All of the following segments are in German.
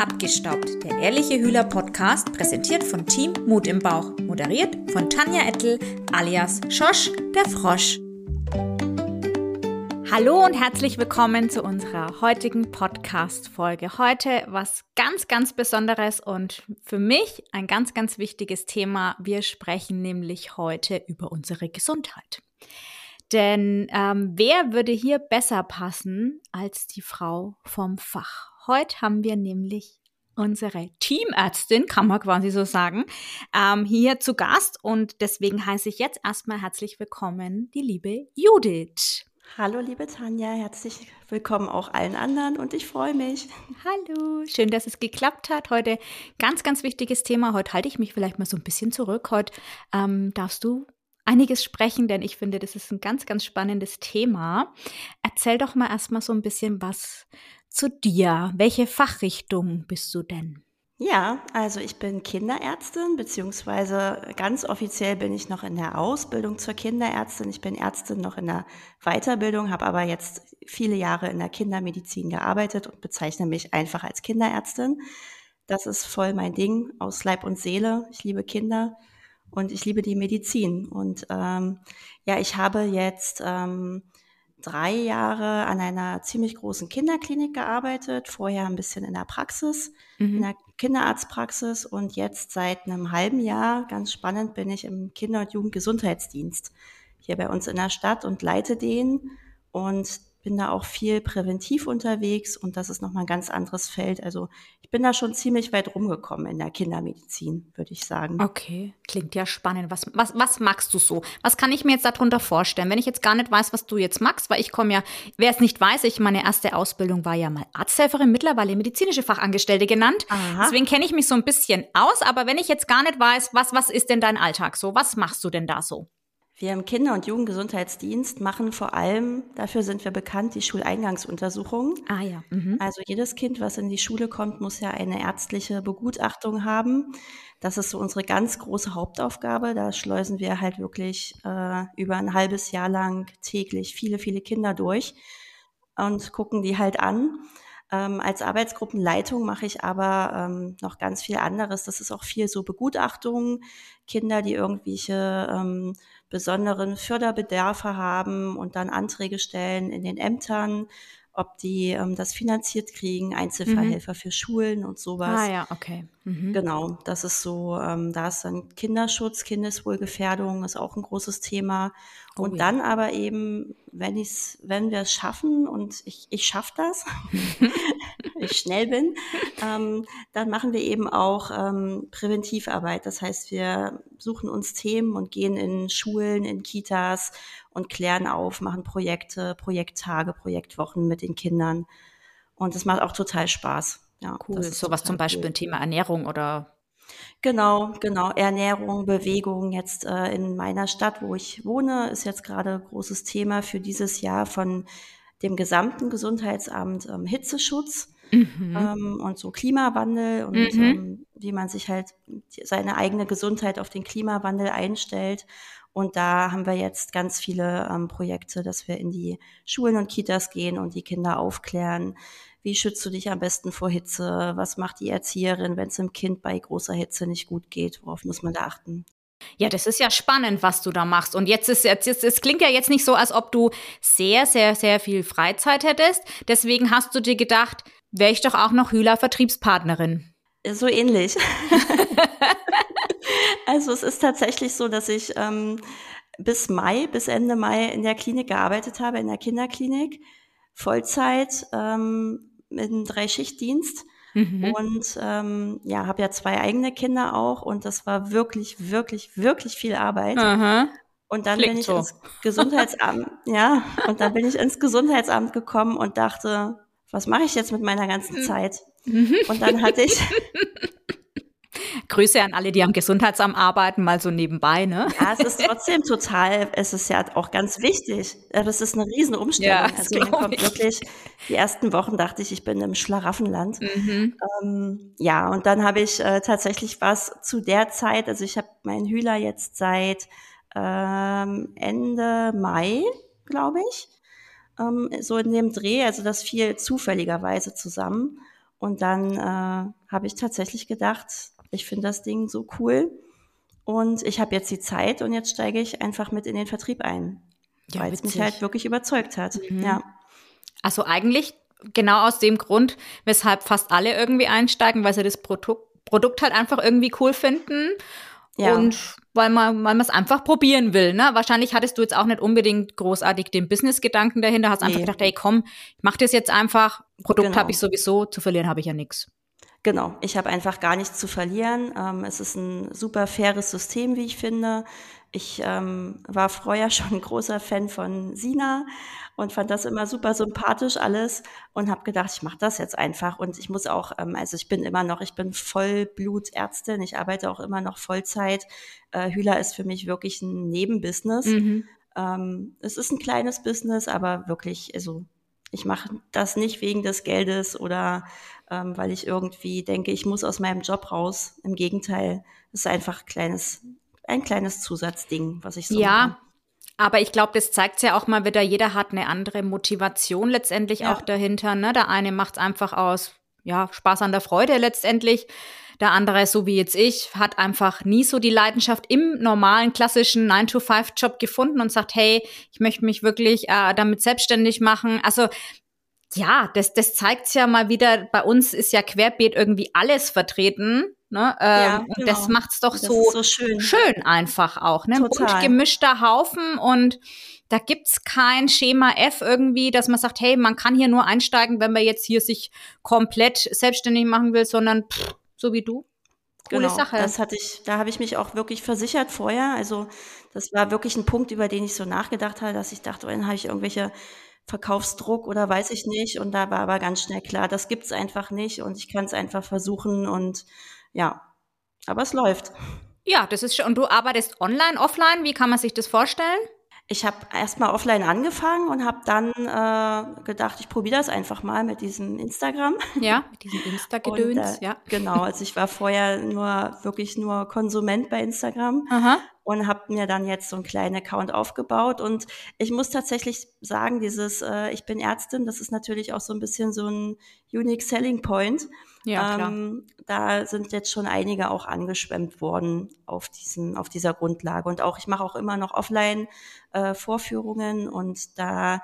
Abgestaubt, der ehrliche Hühler Podcast, präsentiert von Team Mut im Bauch, moderiert von Tanja Ettel alias Schosch, der Frosch. Hallo und herzlich willkommen zu unserer heutigen Podcast-Folge. Heute was ganz, ganz Besonderes und für mich ein ganz, ganz wichtiges Thema. Wir sprechen nämlich heute über unsere Gesundheit. Denn ähm, wer würde hier besser passen als die Frau vom Fach? Heute haben wir nämlich unsere Teamärztin, kann man quasi so sagen, ähm, hier zu Gast. Und deswegen heiße ich jetzt erstmal herzlich willkommen die liebe Judith. Hallo, liebe Tanja, herzlich willkommen auch allen anderen und ich freue mich. Hallo, schön, dass es geklappt hat. Heute ganz, ganz wichtiges Thema. Heute halte ich mich vielleicht mal so ein bisschen zurück. Heute ähm, darfst du einiges sprechen, denn ich finde, das ist ein ganz, ganz spannendes Thema. Erzähl doch mal erstmal so ein bisschen was zu dir. Welche Fachrichtung bist du denn? Ja, also ich bin Kinderärztin, beziehungsweise ganz offiziell bin ich noch in der Ausbildung zur Kinderärztin. Ich bin Ärztin noch in der Weiterbildung, habe aber jetzt viele Jahre in der Kindermedizin gearbeitet und bezeichne mich einfach als Kinderärztin. Das ist voll mein Ding aus Leib und Seele. Ich liebe Kinder und ich liebe die Medizin. Und ähm, ja, ich habe jetzt ähm, drei Jahre an einer ziemlich großen Kinderklinik gearbeitet, vorher ein bisschen in der Praxis, mhm. in der Kinderarztpraxis und jetzt seit einem halben Jahr, ganz spannend, bin ich im Kinder- und Jugendgesundheitsdienst hier bei uns in der Stadt und leite den und bin da auch viel präventiv unterwegs und das ist nochmal ein ganz anderes Feld. Also ich bin da schon ziemlich weit rumgekommen in der Kindermedizin, würde ich sagen. Okay, klingt ja spannend. Was, was, was magst du so? Was kann ich mir jetzt darunter vorstellen, wenn ich jetzt gar nicht weiß, was du jetzt magst? Weil ich komme ja, wer es nicht weiß, ich meine erste Ausbildung war ja mal Arzthelferin, mittlerweile medizinische Fachangestellte genannt. Aha. Deswegen kenne ich mich so ein bisschen aus. Aber wenn ich jetzt gar nicht weiß, was, was ist denn dein Alltag so? Was machst du denn da so? Wir im Kinder- und Jugendgesundheitsdienst machen vor allem, dafür sind wir bekannt, die Schuleingangsuntersuchung. Ah ja. Mhm. Also jedes Kind, was in die Schule kommt, muss ja eine ärztliche Begutachtung haben. Das ist so unsere ganz große Hauptaufgabe. Da schleusen wir halt wirklich äh, über ein halbes Jahr lang täglich viele, viele Kinder durch und gucken die halt an. Ähm, als Arbeitsgruppenleitung mache ich aber ähm, noch ganz viel anderes. Das ist auch viel so Begutachtung, Kinder, die irgendwelche ähm, besonderen Förderbedarfe haben und dann Anträge stellen in den Ämtern, ob die ähm, das finanziert kriegen, Einzelverhelfer mhm. für Schulen und sowas. Ah ja, okay. Mhm. Genau, das ist so, ähm, da ist dann Kinderschutz, Kindeswohlgefährdung ist auch ein großes Thema. Oh, und ja. dann aber eben, wenn ich's, wenn wir es schaffen und ich, ich schaffe das, ich schnell bin, ähm, dann machen wir eben auch ähm, Präventivarbeit. Das heißt, wir suchen uns Themen und gehen in Schulen, in Kitas und klären auf, machen Projekte, Projekttage, Projektwochen mit den Kindern. Und es macht auch total Spaß. Ja, cool. So was zum Beispiel cool. Thema Ernährung oder Genau, genau. Ernährung, Bewegung. Jetzt äh, in meiner Stadt, wo ich wohne, ist jetzt gerade großes Thema für dieses Jahr von dem gesamten Gesundheitsamt ähm, Hitzeschutz mhm. ähm, und so Klimawandel und mhm. ähm, wie man sich halt seine eigene Gesundheit auf den Klimawandel einstellt. Und da haben wir jetzt ganz viele ähm, Projekte, dass wir in die Schulen und Kitas gehen und die Kinder aufklären. Wie schützt du dich am besten vor Hitze? Was macht die Erzieherin, wenn es dem Kind bei großer Hitze nicht gut geht? Worauf muss man da achten? Ja, das ist ja spannend, was du da machst. Und jetzt ist jetzt, jetzt es klingt ja jetzt nicht so, als ob du sehr, sehr, sehr viel Freizeit hättest. Deswegen hast du dir gedacht, wäre ich doch auch noch Hühler-Vertriebspartnerin. So ähnlich. also es ist tatsächlich so, dass ich ähm, bis Mai, bis Ende Mai in der Klinik gearbeitet habe, in der Kinderklinik, Vollzeit ähm, mit einem Dreischichtdienst. Mhm. Und ähm, ja, habe ja zwei eigene Kinder auch und das war wirklich, wirklich, wirklich viel Arbeit. Aha. Und dann Klingt bin ich so. ins Gesundheitsamt, ja, und dann bin ich ins Gesundheitsamt gekommen und dachte, was mache ich jetzt mit meiner ganzen hm. Zeit? Mhm. Und dann hatte ich Grüße an alle, die am Gesundheitsamt arbeiten, mal so nebenbei, ne? Ja, es ist trotzdem total, es ist ja auch ganz wichtig. Aber es ist eine riesen Umstellung. Ja, also man kommt ich. wirklich, die ersten Wochen dachte ich, ich bin im Schlaraffenland. Mhm. Ähm, ja, und dann habe ich äh, tatsächlich was zu der Zeit, also ich habe meinen Hühler jetzt seit ähm, Ende Mai, glaube ich, ähm, so in dem Dreh, also das fiel zufälligerweise zusammen. Und dann äh, habe ich tatsächlich gedacht, ich finde das Ding so cool und ich habe jetzt die Zeit und jetzt steige ich einfach mit in den Vertrieb ein, ja, weil es mich halt wirklich überzeugt hat. Mhm. Ja. Also eigentlich genau aus dem Grund, weshalb fast alle irgendwie einsteigen, weil sie das Produkt, Produkt halt einfach irgendwie cool finden. Ja. Und weil man, weil man es einfach probieren will. Ne? Wahrscheinlich hattest du jetzt auch nicht unbedingt großartig den Business-Gedanken dahinter, hast nee. einfach gedacht, ey komm, ich mach das jetzt einfach, Produkt genau. habe ich sowieso, zu verlieren habe ich ja nichts. Genau, ich habe einfach gar nichts zu verlieren. Ähm, es ist ein super faires System, wie ich finde. Ich ähm, war vorher schon ein großer Fan von Sina und fand das immer super sympathisch alles und habe gedacht, ich mache das jetzt einfach. Und ich muss auch, ähm, also ich bin immer noch, ich bin Vollblutärztin, ich arbeite auch immer noch Vollzeit. Äh, Hühler ist für mich wirklich ein Nebenbusiness. Mhm. Ähm, es ist ein kleines Business, aber wirklich, also ich mache das nicht wegen des Geldes oder ähm, weil ich irgendwie denke, ich muss aus meinem Job raus. Im Gegenteil, es ist einfach kleines, ein kleines Zusatzding, was ich so ja. Mache. Aber ich glaube, das zeigt ja auch mal wieder, jeder hat eine andere Motivation letztendlich ja. auch dahinter. Ne? Der eine macht es einfach aus ja, Spaß an der Freude letztendlich. Der andere, so wie jetzt ich, hat einfach nie so die Leidenschaft im normalen, klassischen 9-to-5-Job gefunden und sagt, hey, ich möchte mich wirklich äh, damit selbstständig machen. Also ja, das, das zeigt ja mal wieder, bei uns ist ja querbeet irgendwie alles vertreten. Ne? Ähm, ja, genau. Und das genau. macht's doch so, so, schön. schön einfach auch. Ne? Ein bunt gemischter Haufen und da gibt's kein Schema F irgendwie, dass man sagt, hey, man kann hier nur einsteigen, wenn man jetzt hier sich komplett selbstständig machen will, sondern pff, so wie du. Coole genau, Sache. Das hatte ich, da habe ich mich auch wirklich versichert vorher. Also das war wirklich ein Punkt, über den ich so nachgedacht habe, dass ich dachte, oh, dann habe ich irgendwelche Verkaufsdruck oder weiß ich nicht. Und da war aber ganz schnell klar, das gibt's einfach nicht und ich kann es einfach versuchen und ja, aber es läuft. Ja, das ist schon. Und du arbeitest online, offline? Wie kann man sich das vorstellen? Ich habe erstmal offline angefangen und habe dann äh, gedacht, ich probiere das einfach mal mit diesem Instagram. Ja, mit diesem Insta-Gedöns, äh, ja. Genau, also ich war vorher nur wirklich nur Konsument bei Instagram Aha. und habe mir dann jetzt so einen kleinen Account aufgebaut. Und ich muss tatsächlich sagen, dieses äh, Ich bin Ärztin, das ist natürlich auch so ein bisschen so ein Unique Selling Point. Ja, klar. Ähm, da sind jetzt schon einige auch angeschwemmt worden auf diesen, auf dieser Grundlage. Und auch, ich mache auch immer noch offline äh, Vorführungen und da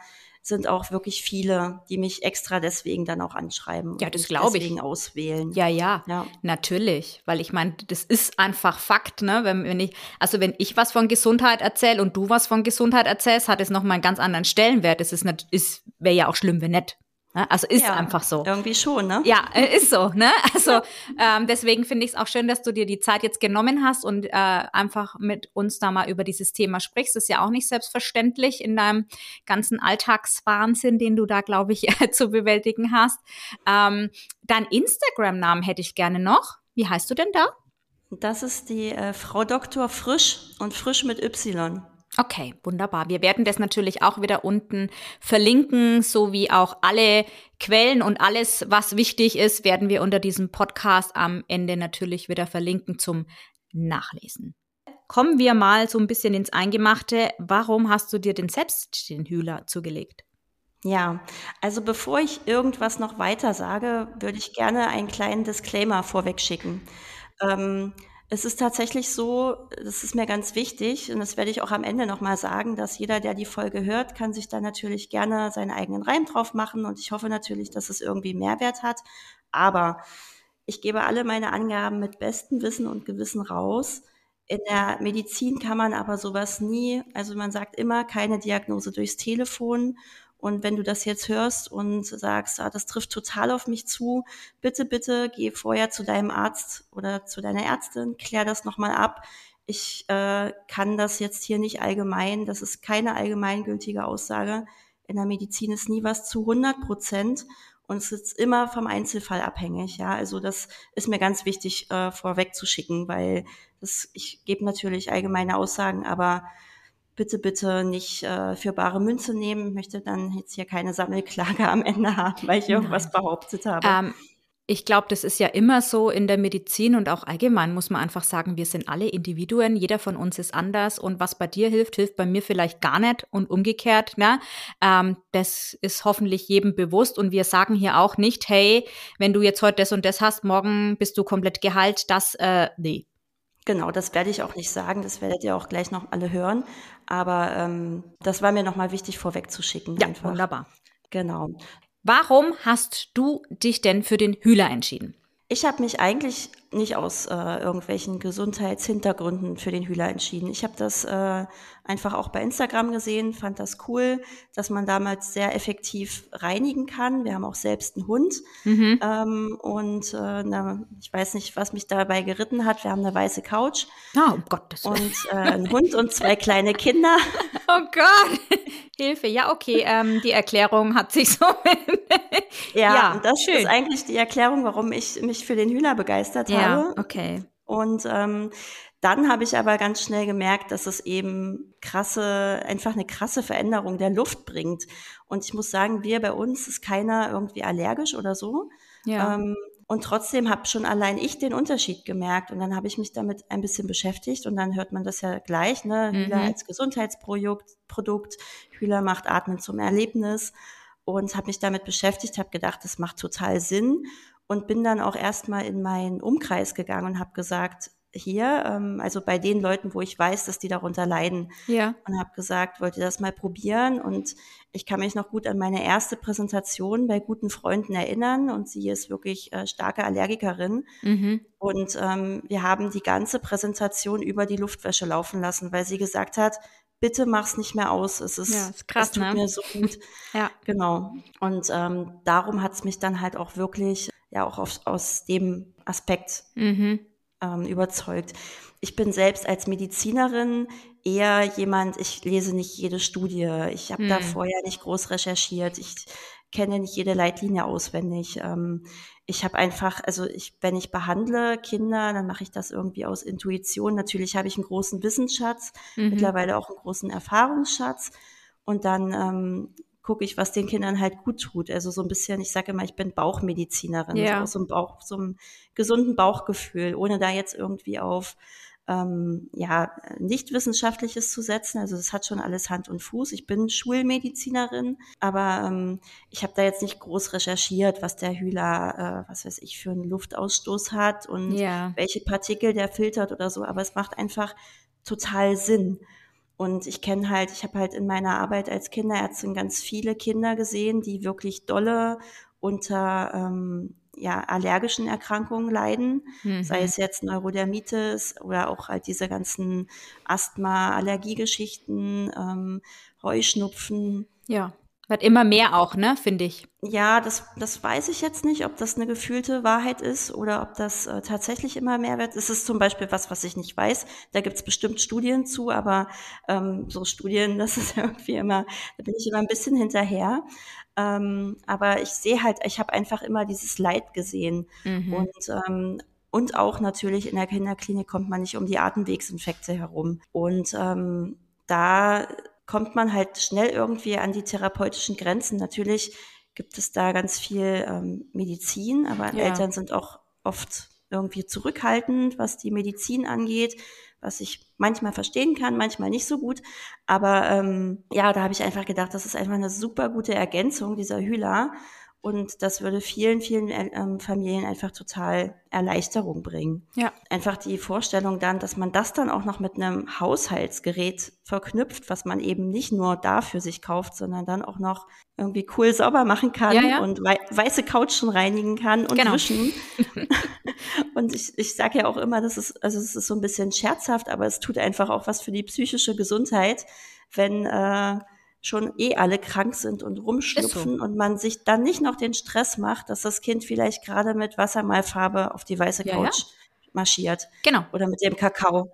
sind auch wirklich viele, die mich extra deswegen dann auch anschreiben. Ja, das glaube ich. Deswegen auswählen. Ja, ja, ja, natürlich. Weil ich meine, das ist einfach Fakt, ne? Wenn, wenn ich, also wenn ich was von Gesundheit erzähle und du was von Gesundheit erzählst, hat es nochmal einen ganz anderen Stellenwert. Es ist, ist wäre ja auch schlimm, wenn nicht. Ne? Also ist ja, einfach so. Irgendwie schon, ne? Ja, äh, ist so, ne? Also ähm, deswegen finde ich es auch schön, dass du dir die Zeit jetzt genommen hast und äh, einfach mit uns da mal über dieses Thema sprichst. Das ist ja auch nicht selbstverständlich in deinem ganzen Alltagswahnsinn, den du da, glaube ich, zu bewältigen hast. Ähm, dein Instagram-Namen hätte ich gerne noch. Wie heißt du denn da? Das ist die äh, Frau Doktor Frisch und Frisch mit Y. Okay, wunderbar. Wir werden das natürlich auch wieder unten verlinken, so wie auch alle Quellen und alles, was wichtig ist, werden wir unter diesem Podcast am Ende natürlich wieder verlinken zum Nachlesen. Kommen wir mal so ein bisschen ins Eingemachte. Warum hast du dir denn selbst den Hühler zugelegt? Ja, also bevor ich irgendwas noch weiter sage, würde ich gerne einen kleinen Disclaimer vorweg schicken. Ähm, es ist tatsächlich so, das ist mir ganz wichtig und das werde ich auch am Ende nochmal sagen, dass jeder, der die Folge hört, kann sich da natürlich gerne seinen eigenen Reim drauf machen und ich hoffe natürlich, dass es irgendwie Mehrwert hat. Aber ich gebe alle meine Angaben mit bestem Wissen und Gewissen raus. In der Medizin kann man aber sowas nie, also man sagt immer keine Diagnose durchs Telefon und wenn du das jetzt hörst und sagst, ah, das trifft total auf mich zu, bitte, bitte geh vorher zu deinem Arzt oder zu deiner Ärztin, klär das nochmal ab. Ich äh, kann das jetzt hier nicht allgemein, das ist keine allgemeingültige Aussage. In der Medizin ist nie was zu 100 Prozent und es ist immer vom Einzelfall abhängig. Ja, also das ist mir ganz wichtig äh, vorweg zu schicken, weil das, ich gebe natürlich allgemeine Aussagen, aber bitte, bitte nicht äh, für bare Münze nehmen. Ich möchte dann jetzt hier keine Sammelklage am Ende haben, weil ich irgendwas Nein. behauptet habe. Ähm, Ich glaube, das ist ja immer so in der Medizin und auch allgemein muss man einfach sagen, wir sind alle Individuen, jeder von uns ist anders und was bei dir hilft, hilft bei mir vielleicht gar nicht und umgekehrt. Ne? Ähm, das ist hoffentlich jedem bewusst und wir sagen hier auch nicht, hey, wenn du jetzt heute das und das hast, morgen bist du komplett geheilt, das, äh, nee. Genau, das werde ich auch nicht sagen, das werdet ihr auch gleich noch alle hören, aber ähm, das war mir nochmal wichtig vorwegzuschicken. Ja, einfach. wunderbar. Genau. Warum hast du dich denn für den Hühler entschieden? Ich habe mich eigentlich nicht aus äh, irgendwelchen Gesundheitshintergründen für den Hühler entschieden. Ich habe das äh, einfach auch bei Instagram gesehen, fand das cool, dass man damals sehr effektiv reinigen kann. Wir haben auch selbst einen Hund mhm. ähm, und äh, na, ich weiß nicht, was mich dabei geritten hat. Wir haben eine weiße Couch oh, um Gottes Willen. und äh, einen Hund und zwei kleine Kinder. Oh Gott, Hilfe. Ja, okay, ähm, die Erklärung hat sich so. ja, ja, das schön. ist eigentlich die Erklärung, warum ich mich für den Hühler begeistert ja, habe. Okay. Und ähm, dann habe ich aber ganz schnell gemerkt, dass es eben krasse, einfach eine krasse Veränderung der Luft bringt. Und ich muss sagen, wir bei uns ist keiner irgendwie allergisch oder so. Ja. Ähm, und trotzdem habe schon allein ich den Unterschied gemerkt. Und dann habe ich mich damit ein bisschen beschäftigt. Und dann hört man das ja gleich, ne? Mhm. Hühler als Gesundheitsprodukt, Produkt. Hühler macht Atmen zum Erlebnis. Und habe mich damit beschäftigt, habe gedacht, das macht total Sinn. Und bin dann auch erstmal in meinen Umkreis gegangen und habe gesagt, hier, ähm, also bei den Leuten, wo ich weiß, dass die darunter leiden. Ja. Und habe gesagt, wollt ihr das mal probieren? Und ich kann mich noch gut an meine erste Präsentation bei guten Freunden erinnern und sie ist wirklich äh, starke Allergikerin. Mhm. Und ähm, wir haben die ganze Präsentation über die Luftwäsche laufen lassen, weil sie gesagt hat, bitte mach's nicht mehr aus. Es ist, ja, ist krass, es tut ne? mir so gut. ja. Genau. Und ähm, darum hat's mich dann halt auch wirklich, ja, auch auf, aus dem Aspekt mhm ähm, überzeugt. Ich bin selbst als Medizinerin eher jemand, ich lese nicht jede Studie, ich habe hm. da vorher nicht groß recherchiert, ich kenne nicht jede Leitlinie auswendig. Ähm, ich habe einfach, also ich, wenn ich behandle Kinder, dann mache ich das irgendwie aus Intuition. Natürlich habe ich einen großen Wissensschatz, mhm. mittlerweile auch einen großen Erfahrungsschatz. Und dann ähm, gucke ich, was den Kindern halt gut tut. Also so ein bisschen, ich sage immer, ich bin Bauchmedizinerin, ja. so, so, ein Bauch, so einem gesunden Bauchgefühl, ohne da jetzt irgendwie auf ähm, ja nicht wissenschaftliches zu setzen. Also das hat schon alles Hand und Fuß. Ich bin Schulmedizinerin, aber ähm, ich habe da jetzt nicht groß recherchiert, was der Hühler, äh, was weiß ich, für einen Luftausstoß hat und ja. welche Partikel der filtert oder so. Aber es macht einfach total Sinn. Und ich kenne halt, ich habe halt in meiner Arbeit als Kinderärztin ganz viele Kinder gesehen, die wirklich dolle unter ähm, ja, allergischen Erkrankungen leiden, mhm. sei es jetzt Neurodermitis oder auch halt diese ganzen Asthma-Allergiegeschichten, ähm, Heuschnupfen. Ja. Wird immer mehr auch, ne, finde ich. Ja, das, das weiß ich jetzt nicht, ob das eine gefühlte Wahrheit ist oder ob das äh, tatsächlich immer mehr wird. Es ist zum Beispiel was, was ich nicht weiß. Da gibt's bestimmt Studien zu, aber ähm, so Studien, das ist irgendwie immer, da bin ich immer ein bisschen hinterher. Ähm, aber ich sehe halt, ich habe einfach immer dieses Leid gesehen. Mhm. Und ähm, und auch natürlich in der Kinderklinik kommt man nicht um die Atemwegsinfekte herum. Und ähm, da kommt man halt schnell irgendwie an die therapeutischen Grenzen. Natürlich gibt es da ganz viel ähm, Medizin, aber ja. Eltern sind auch oft irgendwie zurückhaltend, was die Medizin angeht, was ich manchmal verstehen kann, manchmal nicht so gut. Aber ähm, ja, da habe ich einfach gedacht, das ist einfach eine super gute Ergänzung dieser Hühler. Und das würde vielen, vielen ähm, Familien einfach total Erleichterung bringen. Ja. Einfach die Vorstellung dann, dass man das dann auch noch mit einem Haushaltsgerät verknüpft, was man eben nicht nur dafür sich kauft, sondern dann auch noch irgendwie cool sauber machen kann ja, ja. und wei weiße Couchen reinigen kann und genau. wischen. und ich, ich sage ja auch immer, das ist, also es ist so ein bisschen scherzhaft, aber es tut einfach auch was für die psychische Gesundheit, wenn äh, schon eh alle krank sind und rumschlüpfen so. und man sich dann nicht noch den Stress macht, dass das Kind vielleicht gerade mit Wassermalfarbe auf die weiße Couch ja, marschiert. Genau. Oder mit dem Kakao.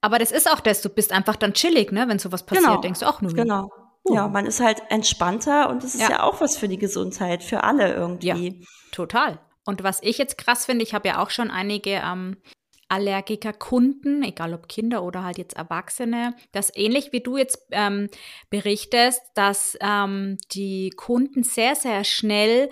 Aber das ist auch das, du bist einfach dann chillig, ne? Wenn sowas passiert, genau. denkst du auch nur. Genau. Uh. Ja, man ist halt entspannter und es ist ja. ja. auch was für die Gesundheit, für alle irgendwie. Ja, total. Und was ich jetzt krass finde, ich habe ja auch schon einige ähm, Allergikerkunden, egal ob Kinder oder halt jetzt Erwachsene, dass ähnlich wie du jetzt ähm, berichtest, dass ähm, die Kunden sehr, sehr schnell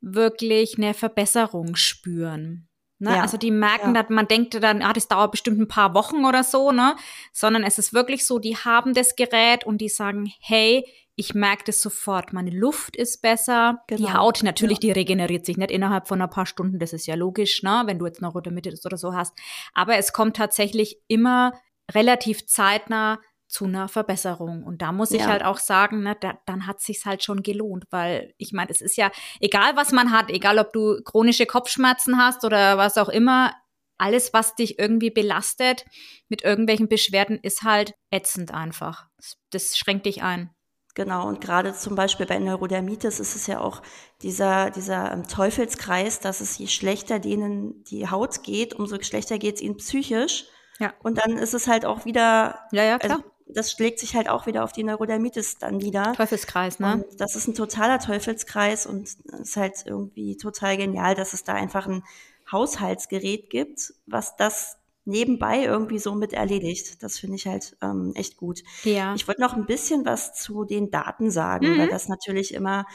wirklich eine Verbesserung spüren. Ne? Ja, Also die merken, ja. dass man denkt dann, ah, das dauert bestimmt ein paar Wochen oder so, ne? Sondern es ist wirklich so, die haben das Gerät und die sagen, hey, ich merke das sofort. Meine Luft ist besser. Die Genau, Haut natürlich, ja. die regeneriert sich nicht innerhalb von ein paar Stunden. Das ist ja logisch, ne? Wenn du jetzt Neurodermitis oder so hast. Aber es kommt tatsächlich immer relativ zeitnah zu einer Verbesserung. Und da muss ich Ja. halt auch sagen, ne, da, dann hat sich's halt schon gelohnt, weil ich meine, es ist ja egal, was man hat, egal ob du chronische Kopfschmerzen hast oder was auch immer, alles, was dich irgendwie belastet mit irgendwelchen Beschwerden, ist halt ätzend einfach. Das, schränkt dich ein. Genau, und gerade zum Beispiel bei Neurodermitis ist es ja auch dieser, dieser ähm, Teufelskreis, dass es je schlechter denen die Haut geht, umso schlechter geht es ihnen psychisch. Ja. Und dann ist es halt auch wieder, Ja, ja, klar. also das schlägt sich halt auch wieder auf die Neurodermitis dann nieder. Teufelskreis, ne? Und das ist ein totaler Teufelskreis und es ist halt irgendwie total genial, dass es da einfach ein Haushaltsgerät gibt, was das nebenbei irgendwie so mit erledigt. Das finde ich halt ähm, echt gut. Ja. Ich wollte noch ein bisschen was zu den Daten sagen, Mhm. weil das natürlich immer,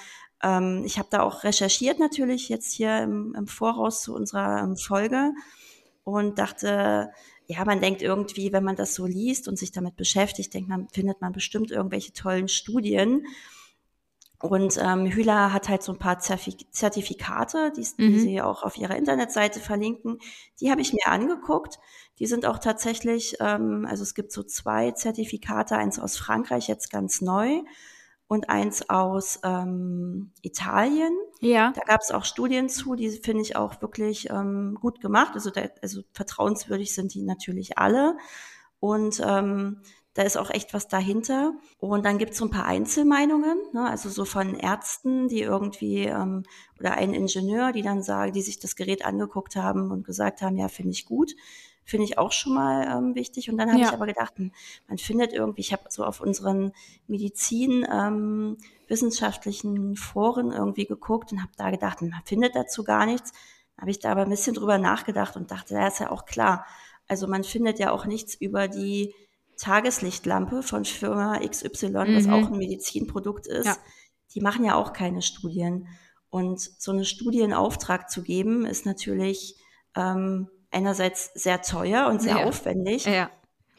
ähm, ich habe da auch recherchiert natürlich jetzt hier im, im Voraus zu unserer ähm, Folge und dachte, ja, man denkt irgendwie, wenn man das so liest und sich damit beschäftigt, denkt man, findet man bestimmt irgendwelche tollen Studien. Und ähm, Hühler hat halt so ein paar Zertifikate, die, die Mhm. sie auch auf ihrer Internetseite verlinken. Die habe ich mir angeguckt. Die sind auch tatsächlich, ähm, also es gibt so zwei Zertifikate, eins aus Frankreich, jetzt ganz neu, und eins aus ähm, Italien. Ja. Da gab es auch Studien zu, die finde ich auch wirklich ähm, gut gemacht. Also, da, also vertrauenswürdig sind die natürlich alle. Und ähm, da ist auch echt was dahinter. Und dann gibt es so ein paar Einzelmeinungen, ne? also so von Ärzten, die irgendwie, ähm, oder ein Ingenieur, die dann sagen, die sich das Gerät angeguckt haben und gesagt haben, ja, finde ich gut. Finde ich auch schon mal ähm, wichtig. Und dann habe Ja. ich aber gedacht, hm, man findet irgendwie, ich habe so auf unseren Medizin ähm, wissenschaftlichen Foren irgendwie geguckt und habe da gedacht, man findet dazu gar nichts. Habe ich da aber ein bisschen drüber nachgedacht und dachte, ja, ist ja auch klar. Also man findet ja auch nichts über die Tageslichtlampe von Firma XY, was Mhm. auch ein Medizinprodukt ist. Ja. Die machen ja auch keine Studien. Und so eine Studie in Auftrag zu geben, ist natürlich ähm, einerseits sehr teuer und sehr Ja. aufwendig. Ja.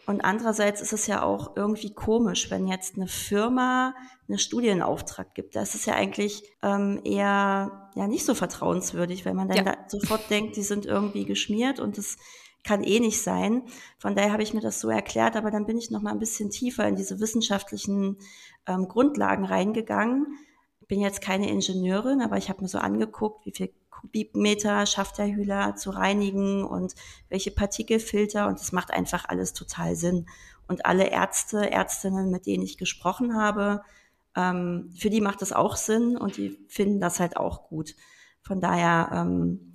Und andererseits ist es ja auch irgendwie komisch, wenn jetzt eine Firma eine Studie in Auftrag gibt. Das ist ja eigentlich ähm, eher ja nicht so vertrauenswürdig, wenn man dann Ja. da sofort denkt, die sind irgendwie geschmiert und das kann eh nicht sein. Von daher habe ich mir das so erklärt, aber dann bin ich noch mal ein bisschen tiefer in diese wissenschaftlichen ähm, Grundlagen reingegangen. Ich bin jetzt keine Ingenieurin, aber ich habe mir so angeguckt, wie viel Kubikmeter schafft der Hühler zu reinigen und welche Partikelfilter und das macht einfach alles total Sinn. Und alle Ärzte, Ärztinnen, mit denen ich gesprochen habe, ähm, für die macht das auch Sinn und die finden das halt auch gut. Von daher ähm,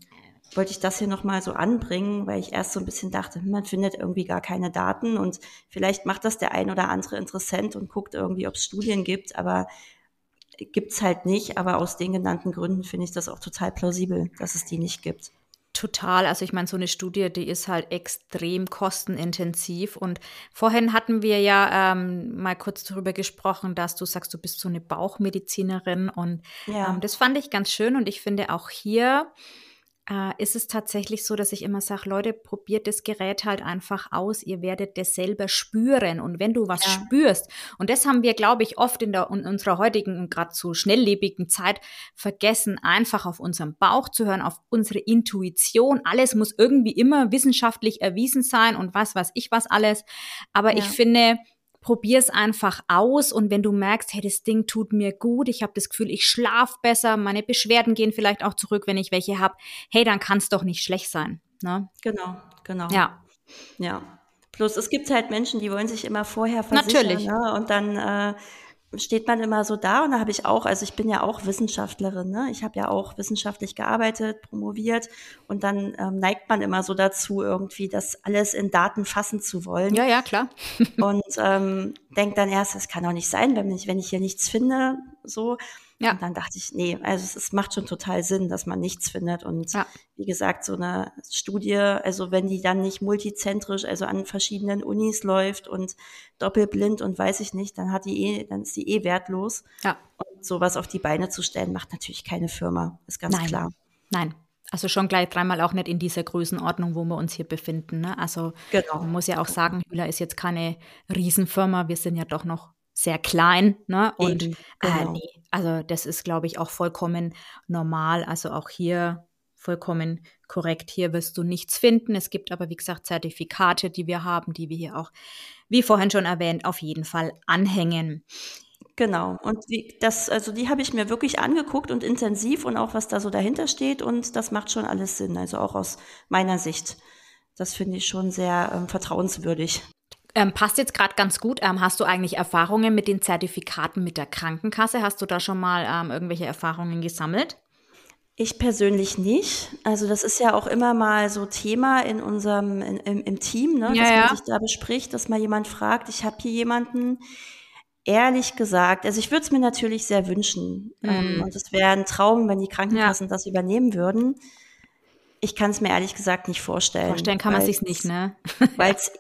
wollte ich das hier nochmal so anbringen, weil ich erst so ein bisschen dachte, hm, man findet irgendwie gar keine Daten und vielleicht macht das der ein oder andere Interessent und guckt irgendwie, ob es Studien gibt, aber gibt's halt nicht. Aber aus den genannten Gründen finde ich das auch total plausibel, dass es die nicht gibt. Total. Also ich meine, so eine Studie, die ist halt extrem kostenintensiv. Und vorhin hatten wir ja ähm, mal kurz darüber gesprochen, dass du sagst, du bist so eine Bauchmedizinerin. Und Ja. ähm, das fand ich ganz schön. Und ich finde auch hier äh, ist es tatsächlich so, dass ich immer sage, Leute, probiert das Gerät halt einfach aus. Ihr werdet das selber spüren. Und wenn du was Ja. spürst, und das haben wir, glaube ich, oft in, der, in unserer heutigen und gerade so schnelllebigen Zeit vergessen, einfach auf unseren Bauch zu hören, auf unsere Intuition. Alles muss irgendwie immer wissenschaftlich erwiesen sein und was weiß ich was alles. Aber Ja. ich finde, probier es einfach aus und wenn du merkst, hey, das Ding tut mir gut, ich habe das Gefühl, ich schlaf besser, meine Beschwerden gehen vielleicht auch zurück, wenn ich welche habe, hey, dann kann es doch nicht schlecht sein. Ne? Genau, genau. Ja, Ja. Plus es gibt halt Menschen, die wollen sich immer vorher versichern. Natürlich. Ne? Und dann äh, steht man immer so da und da habe ich auch, also ich bin ja auch Wissenschaftlerin, ne? ich habe ja auch wissenschaftlich gearbeitet, promoviert und dann ähm, neigt man immer so dazu, irgendwie das alles in Daten fassen zu wollen. ja, ja, klar. und ähm, denkt dann erst, das kann doch nicht sein, wenn ich, wenn ich hier nichts finde, so. Ja. Und dann dachte ich, nee, also es, es macht schon total Sinn, dass man nichts findet. Und Ja. wie gesagt, so eine Studie, also wenn die dann nicht multizentrisch, also an verschiedenen Unis läuft und doppelblind und weiß ich nicht, dann hat die eh, dann ist die eh wertlos. Ja. Und sowas auf die Beine zu stellen, macht natürlich keine Firma, ist ganz Nein. klar. Nein, also schon gleich dreimal auch nicht in dieser Größenordnung, wo wir uns hier befinden. Ne? Also genau. man muss ja auch sagen, Hühler ist jetzt keine Riesenfirma. Wir sind ja doch noch sehr klein. Ne? Und Eben, äh, genau. äh, nee, also das ist, glaube ich, auch vollkommen normal. Also auch hier vollkommen korrekt. Hier wirst du nichts finden. Es gibt aber, wie gesagt, Zertifikate, die wir haben, die wir hier auch, wie vorhin schon erwähnt, auf jeden Fall anhängen. Genau. Und die, das, also die habe ich mir wirklich angeguckt und intensiv und auch was da so dahinter steht und das macht schon alles Sinn. Also auch aus meiner Sicht. Das finde ich schon sehr ähm, vertrauenswürdig. Ähm, passt jetzt gerade ganz gut. Ähm, hast du eigentlich Erfahrungen mit den Zertifikaten mit der Krankenkasse? Hast du da schon mal ähm, irgendwelche Erfahrungen gesammelt? Ich persönlich nicht. Also das ist ja auch immer mal so Thema in unserem in, im, im, Team, ne, ja, dass man ja. sich da bespricht, dass mal jemand fragt, ich habe hier jemanden, ehrlich gesagt, also ich würde es mir natürlich sehr wünschen. Mhm. und es wäre ein Traum, wenn die Krankenkassen ja. das übernehmen würden. Ich kann es mir ehrlich gesagt nicht vorstellen. Vorstellen kann man sich nicht, ne? Weil es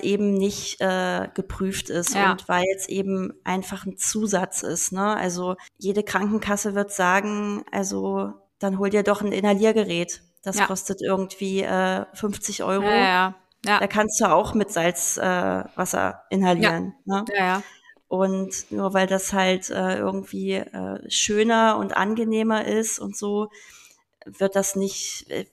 eben nicht äh, geprüft ist ja. und weil es eben einfach ein Zusatz ist. Ne? Also jede Krankenkasse wird sagen, also dann hol dir doch ein Inhaliergerät. Das ja. kostet irgendwie äh, 50 Euro. Ja, ja. Ja. Da kannst du auch mit Salzwasser äh, inhalieren. Ne? Ja, ja. Und nur weil das halt äh, irgendwie äh, schöner und angenehmer ist und so, wird das nicht, äh,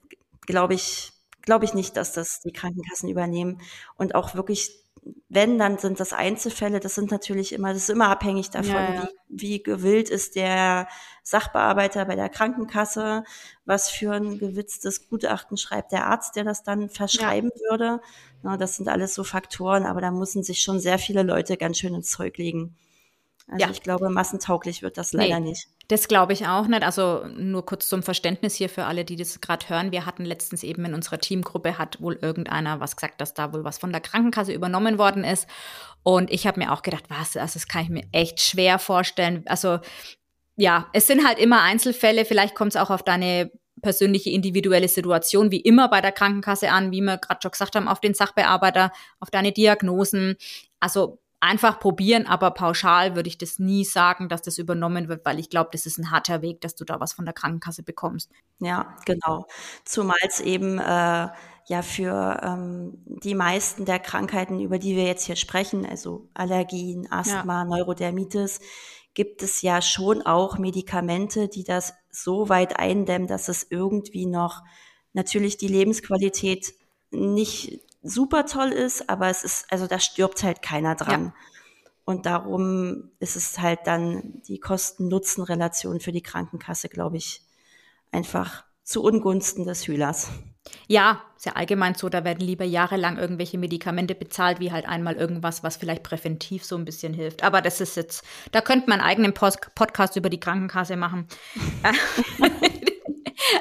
glaube ich, glaube ich nicht, dass das die Krankenkassen übernehmen. Und auch wirklich wenn, dann sind das Einzelfälle. Das sind natürlich immer, das ist immer abhängig davon, ja, ja. Wie, wie gewillt ist der Sachbearbeiter bei der Krankenkasse, was für ein gewitztes Gutachten schreibt der Arzt, der das dann verschreiben ja. würde. Na, das sind alles so Faktoren, aber da müssen sich schon sehr viele Leute ganz schön ins Zeug legen. Also ja. ich glaube, massentauglich wird das leider nee, nicht. Das glaube ich auch nicht. Also nur kurz zum Verständnis hier für alle, die das gerade hören. Wir hatten letztens eben in unserer Teamgruppe hat wohl irgendeiner was gesagt, dass da wohl was von der Krankenkasse übernommen worden ist. Und ich habe mir auch gedacht, was, also das kann ich mir echt schwer vorstellen. Also ja, es sind halt immer Einzelfälle. Vielleicht kommt es auch auf deine persönliche individuelle Situation, wie immer bei der Krankenkasse an, wie wir gerade schon gesagt haben, auf den Sachbearbeiter, auf deine Diagnosen. Also einfach probieren, aber pauschal würde ich das nie sagen, dass das übernommen wird, weil ich glaube, das ist ein harter Weg, dass du da was von der Krankenkasse bekommst. Ja, genau. Zumal es eben äh, ja für ähm, die meisten der Krankheiten, über die wir jetzt hier sprechen, also Allergien, Asthma, ja. Neurodermitis, gibt es ja schon auch Medikamente, die das so weit eindämmen, dass es irgendwie noch natürlich die Lebensqualität nicht super toll ist, aber es ist, also da stirbt halt keiner dran. Ja. Und darum ist es halt dann die Kosten-Nutzen-Relation für die Krankenkasse, glaube ich, einfach zu Ungunsten des Hühlers. Ja, ist ja allgemein so, da werden lieber jahrelang irgendwelche Medikamente bezahlt, wie halt einmal irgendwas, was vielleicht präventiv so ein bisschen hilft. Aber das ist jetzt, da könnte man einen eigenen Post Podcast über die Krankenkasse machen.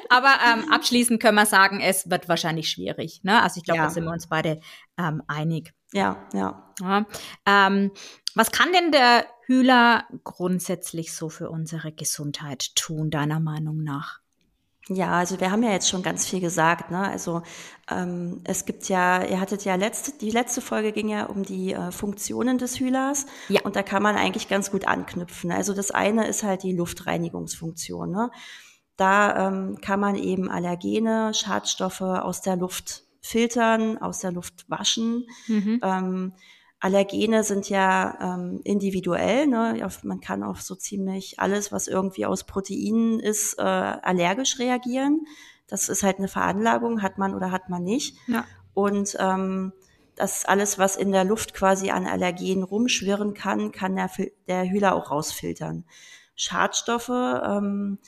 Aber ähm, abschließend können wir sagen, es wird wahrscheinlich schwierig. Ne? Also ich glaube, ja. da sind wir uns beide ähm, einig. Ja, ja. ja ähm, was kann denn der Hühler grundsätzlich so für unsere Gesundheit tun, deiner Meinung nach? Ja, also wir haben ja jetzt schon ganz viel gesagt. Ne? Also ähm, es gibt ja, ihr hattet ja letzte, die letzte Folge ging ja um die äh, Funktionen des Hühlers ja. und da kann man eigentlich ganz gut anknüpfen. Also das eine ist halt die Luftreinigungsfunktion. Ne? Da ähm, kann man eben Allergene, Schadstoffe aus der Luft filtern, aus der Luft waschen. Mhm. Ähm, Allergene sind ja ähm, individuell. Ne? Man kann auf so ziemlich alles, was irgendwie aus Proteinen ist, äh, allergisch reagieren. Das ist halt eine Veranlagung, hat man oder hat man nicht. Ja. Und ähm, das alles, was in der Luft quasi an Allergenen rumschwirren kann, kann der, der Hühler auch rausfiltern. Schadstoffe, ähm,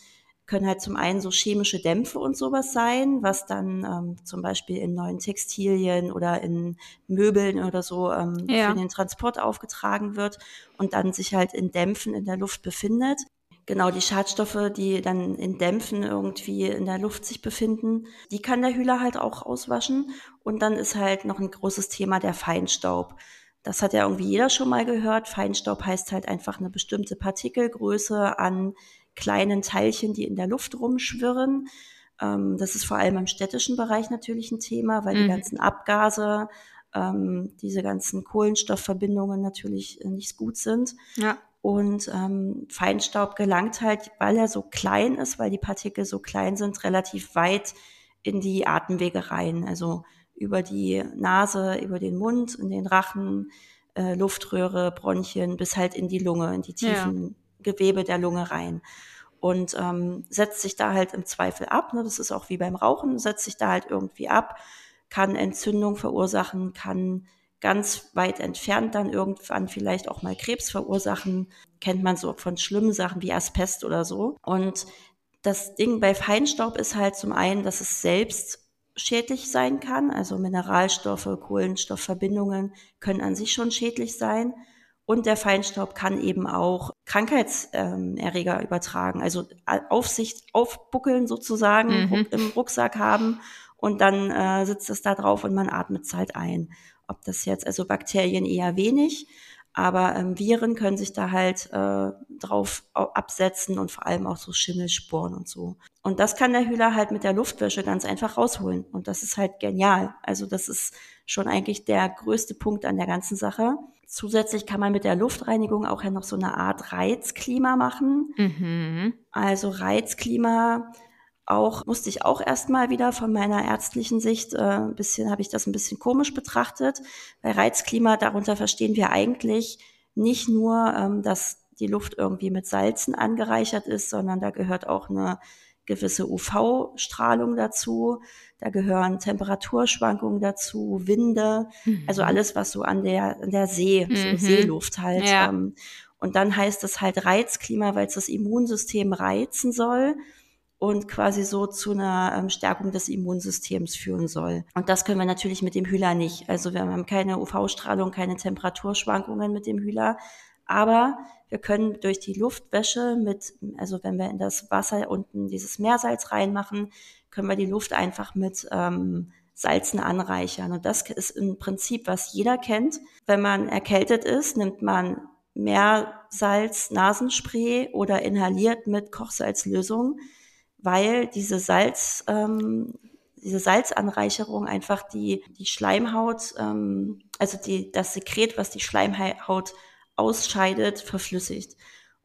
können halt zum einen so chemische Dämpfe und sowas sein, was dann ähm, zum Beispiel in neuen Textilien oder in Möbeln oder so ähm, ja. für den Transport aufgetragen wird und dann sich halt in Dämpfen in der Luft befindet. Genau, die Schadstoffe, die dann in Dämpfen irgendwie in der Luft sich befinden, die kann der Hühler halt auch auswaschen. Und dann ist halt noch ein großes Thema der Feinstaub. Das hat ja irgendwie jeder schon mal gehört. Feinstaub heißt halt einfach eine bestimmte Partikelgröße an kleinen Teilchen, die in der Luft rumschwirren. Ähm, das ist vor allem im städtischen Bereich natürlich ein Thema, weil mhm. die ganzen Abgase, ähm, diese ganzen Kohlenstoffverbindungen natürlich äh, nicht gut sind. Ja. Und ähm, Feinstaub gelangt halt, weil er so klein ist, weil die Partikel so klein sind, relativ weit in die Atemwege rein. Also über die Nase, über den Mund, in den Rachen, äh, Luftröhre, Bronchien bis halt in die Lunge, in die tiefen ja. Gewebe der Lunge rein. Und ähm, setzt sich da halt im Zweifel ab. Ne? Das ist auch wie beim Rauchen, setzt sich da halt irgendwie ab, kann Entzündung verursachen, kann ganz weit entfernt dann irgendwann vielleicht auch mal Krebs verursachen. Kennt man so von schlimmen Sachen wie Asbest oder so. Und das Ding bei Feinstaub ist halt zum einen, dass es selbst schädlich sein kann. Also Mineralstoffe, Kohlenstoffverbindungen können an sich schon schädlich sein. Und der Feinstaub kann eben auch Krankheitserreger übertragen, also Aufsicht aufbuckeln sozusagen, mhm. im Rucksack haben und dann äh, sitzt es da drauf und man atmet es halt ein. Ob das jetzt, also Bakterien eher wenig, aber ähm, Viren können sich da halt äh, drauf absetzen und vor allem auch so Schimmelsporen und so. Und das kann der Hühler halt mit der Luftwäsche ganz einfach rausholen. Und das ist halt genial. Also das ist schon eigentlich der größte Punkt an der ganzen Sache. Zusätzlich kann man mit der Luftreinigung auch ja noch so eine Art Reizklima machen. Mhm. Also Reizklima auch musste ich auch erstmal wieder von meiner ärztlichen Sicht äh, ein bisschen habe ich das ein bisschen komisch betrachtet. Bei Reizklima darunter verstehen wir eigentlich nicht nur, ähm, dass die Luft irgendwie mit Salzen angereichert ist, sondern da gehört auch eine gewisse UV-Strahlung dazu. Da gehören Temperaturschwankungen dazu, Winde, mhm. also alles, was so an der, an der See, mhm. so Seeluft halt. Ja. Ähm, und dann heißt es halt Reizklima, weil es das Immunsystem reizen soll und quasi so zu einer ähm, Stärkung des Immunsystems führen soll. Und das können wir natürlich mit dem Hühler nicht. Also wir haben keine UV-Strahlung, keine Temperaturschwankungen mit dem Hühler. Aber wir können durch die Luftwäsche mit, also wenn wir in das Wasser unten dieses Meersalz reinmachen, können wir die Luft einfach mit ähm, Salzen anreichern. Und das ist im Prinzip, was jeder kennt. Wenn man erkältet ist, nimmt man Meersalz, Nasenspray oder inhaliert mit Kochsalzlösung weil diese Salz, ähm, diese Salzanreicherung einfach die, die Schleimhaut, ähm, also die, das Sekret, was die Schleimhaut ausscheidet, verflüssigt.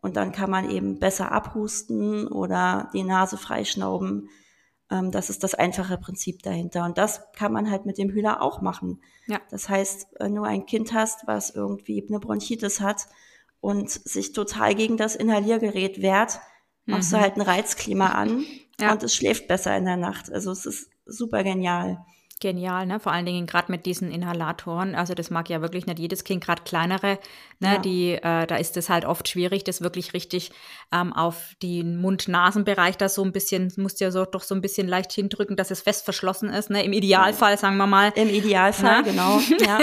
Und dann kann man eben besser abhusten oder die Nase freischnauben. Ähm, das ist das einfache Prinzip dahinter. Und das kann man halt mit dem Hühler auch machen. Ja. Das heißt, wenn du ein Kind hast, was irgendwie eine Bronchitis hat und sich total gegen das Inhaliergerät wehrt, machst mhm. du halt ein Reizklima an ja. und es schläft besser in der Nacht. Also es ist super genial. Genial, ne? Vor allen Dingen gerade mit diesen Inhalatoren. Also das mag ja wirklich nicht jedes Kind, gerade kleinere, ne? Ja. Die, äh, da ist es halt oft schwierig, das wirklich richtig ähm, auf den Mund-Nasen-Bereich da so ein bisschen, musst ja so doch so ein bisschen leicht hindrücken, dass es fest verschlossen ist. Ne? Im Idealfall, sagen wir mal. Im Idealfall, ne? genau. Ja.